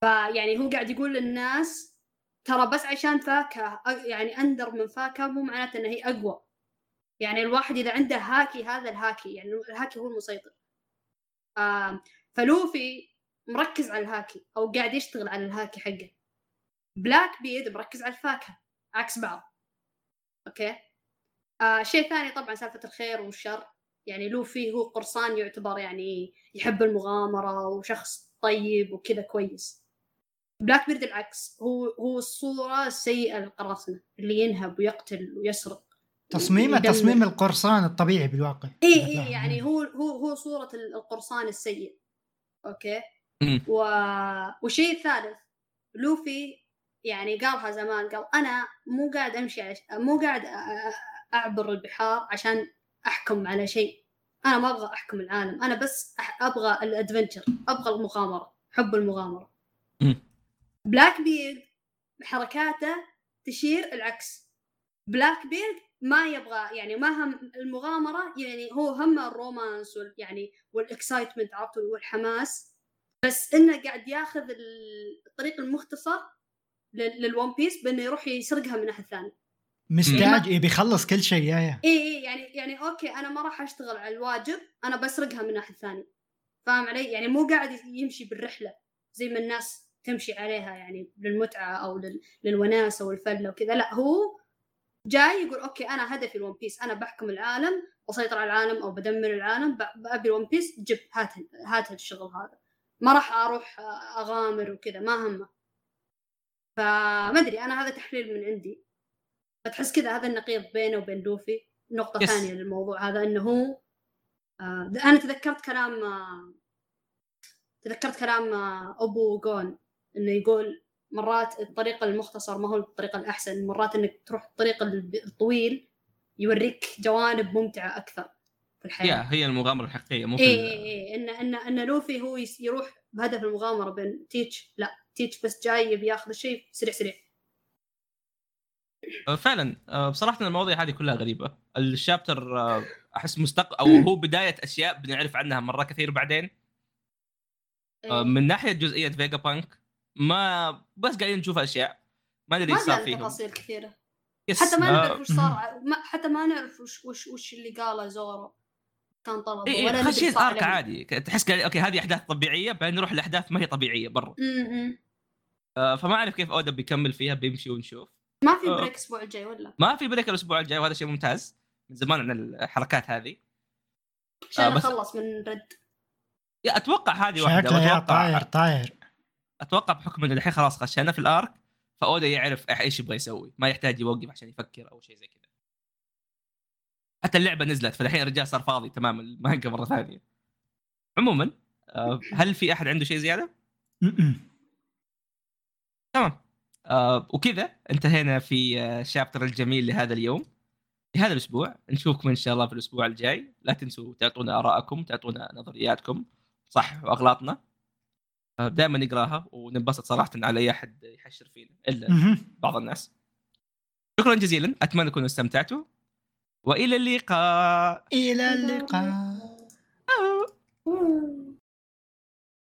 S3: فيعني هو قاعد يقول للناس ترى بس عشان فاكهة أ- يعني أندر من فاكهة مو معناته إن هي أقوى. يعني الواحد إذا عنده هاكي هذا الهاكي يعني الهاكي هو المسيطر. فلوفي مركز على الهاكي أو قاعد يشتغل على الهاكي حقه. Blackbeard مركز على الفاكهة عكس بعض. okay؟ آه شيء ثاني طبعا سالفة الخير والشر. يعني لوفي هو قرصان يعتبر يعني يحب المغامرة وشخص طيب وكذا كويس. Blackbeard العكس هو هو الصورة السيئة للقراصنة اللي ينهب ويقتل ويسرق.
S1: تصميمه
S3: يدمر.
S1: تصميم القرصان الطبيعي بالواقع.
S3: اي اي يعني هو هو هو صورة القرصان السيء.
S2: okay.
S3: و... والشيء الثالث لوفي يعني قالها زمان قال أنا مو قاعد أمشي عش... مو قاعد أعبر البحار عشان أحكم على شيء. أنا ما أبغى أحكم العالم أنا بس أح... أبغى ال adventure أبغى المغامرة
S2: حب
S3: المغامرة. Blackbeard حركاته تشير العكس. Blackbeard ما يبغى يعني ما هم المغامرة يعني هو همه ال romance وال يعني وال excitement عرفتوا والحماس. بس إنه قاعد ياخذ ال- الطريق المختصر لل- لل One Piece بإنه يروح يسرقها من احد ثاني
S1: مستعجل يبي يخلص كل شيء yeah yeah.
S3: اي اي يعني يعني okay أنا ما راح أشتغل على الواجب أنا بسرقها من احد ثاني فاهم علي؟ يعني مو قاعد يمشي بالرحلة زي ما الناس تمشي عليها يعني للمتعة أو لل... للوناسة والفلة وكذا. لا هو جاي يقول okay أنا هدفي ال One Piece أنا بحكم العالم بسيطر على العالم أو بدمر العالم بأبي ال One Piece جب هات هات الشغل هذا. ما راح أروح أغامر وكذا ما همه. فما أدري أنا هذا تحليل من عندي. فتحس كذا هذا النقيض بينه وبين لوفي. نقطة
S2: yes.
S3: ثانية للموضوع هذا إنه هو آه أنا تذكرت كلام آه تذكرت كلام آه أبو جون إنه يقول مرات الطريق المختصر ما هو الطريق الأحسن مرات إنك تروح الطريق الطويل يوريك جوانب ممتعة أكثر في الحياة.
S2: yeah هي المغامرة الحقيقية مو في ال-
S3: إيه إيه. إن إن إن لوفي هو يروح بهدف المغامرة بينما تيتش لا تيتش بس جاي يبي ياخذ الشيء سريع سريع.
S2: آه، فعلا. آه، بصراحة المواضيع هذه كلها غريبة. ال chapter آه، أحس مستق أو هو بداية أشياء بنعرف عنها مرة كثير بعدين.
S3: إيه.
S2: من ناحية جزئية Vegapunk ما بس قاعدين نشوف أشياء. ما ندري إيش صار فيهم.
S3: تفاصيل كثيرة.
S2: yes،
S3: حتى ما
S2: آه،
S3: نعرف وش صار. ما حتى ما نعرف وش وش, وش اللي قاله زورو. كان طلبه.
S2: إيه
S3: ولا
S2: إيه
S3: ندري
S2: خشيت
S3: arc.
S2: عادي. تحس قال okay هذه أحداث طبيعية بعدين نروح لأحداث ما هي طبيعية برا. آه، فما أعرف كيف أودا بيكمل فيها بيمشي ونشوف.
S3: ما في
S2: آه.
S3: break الأسبوع الجاي ولا؟
S2: ما في break الأسبوع الجاي وهذا شيء ممتاز. من زمان عن الحركات هذه.
S3: عشان
S2: آه، بس-
S3: اخلص من رد.
S2: يا أتوقع هذه
S1: واحدة
S2: وأتوقع
S1: طاير طاير.
S2: أتوقع بحكم إنه الحين خلاص خشينا في الأرك فأودا يعرف إيش يبغى يسوي. ما يحتاج يوقف عشان يفكر أو شيء زي كذا. حتى اللعبة نزلت فالحين الرجال صار فاضي تماما المانجا مرة ثانية. عموما آه، هل في أحد عنده شيء
S1: زيادة؟
S2: تمام. آه وكذا انتهينا في آه، الشابتر الجميل لهذا اليوم. لهذا الأسبوع نشوفكم إن شاء الله في الأسبوع الجاي. لا تنسوا تعطونا آرائكم تعطونا نظرياتكم صح وأغلاطنا. دائما نقراها وننبسط صراحة على أي أحد يحشر فينا
S1: إلا.
S2: بعض الناس. شكرا جزيلا أتمنى تكونوا استمتعتوا. وإلى اللقاء.
S1: إلى اللقاء.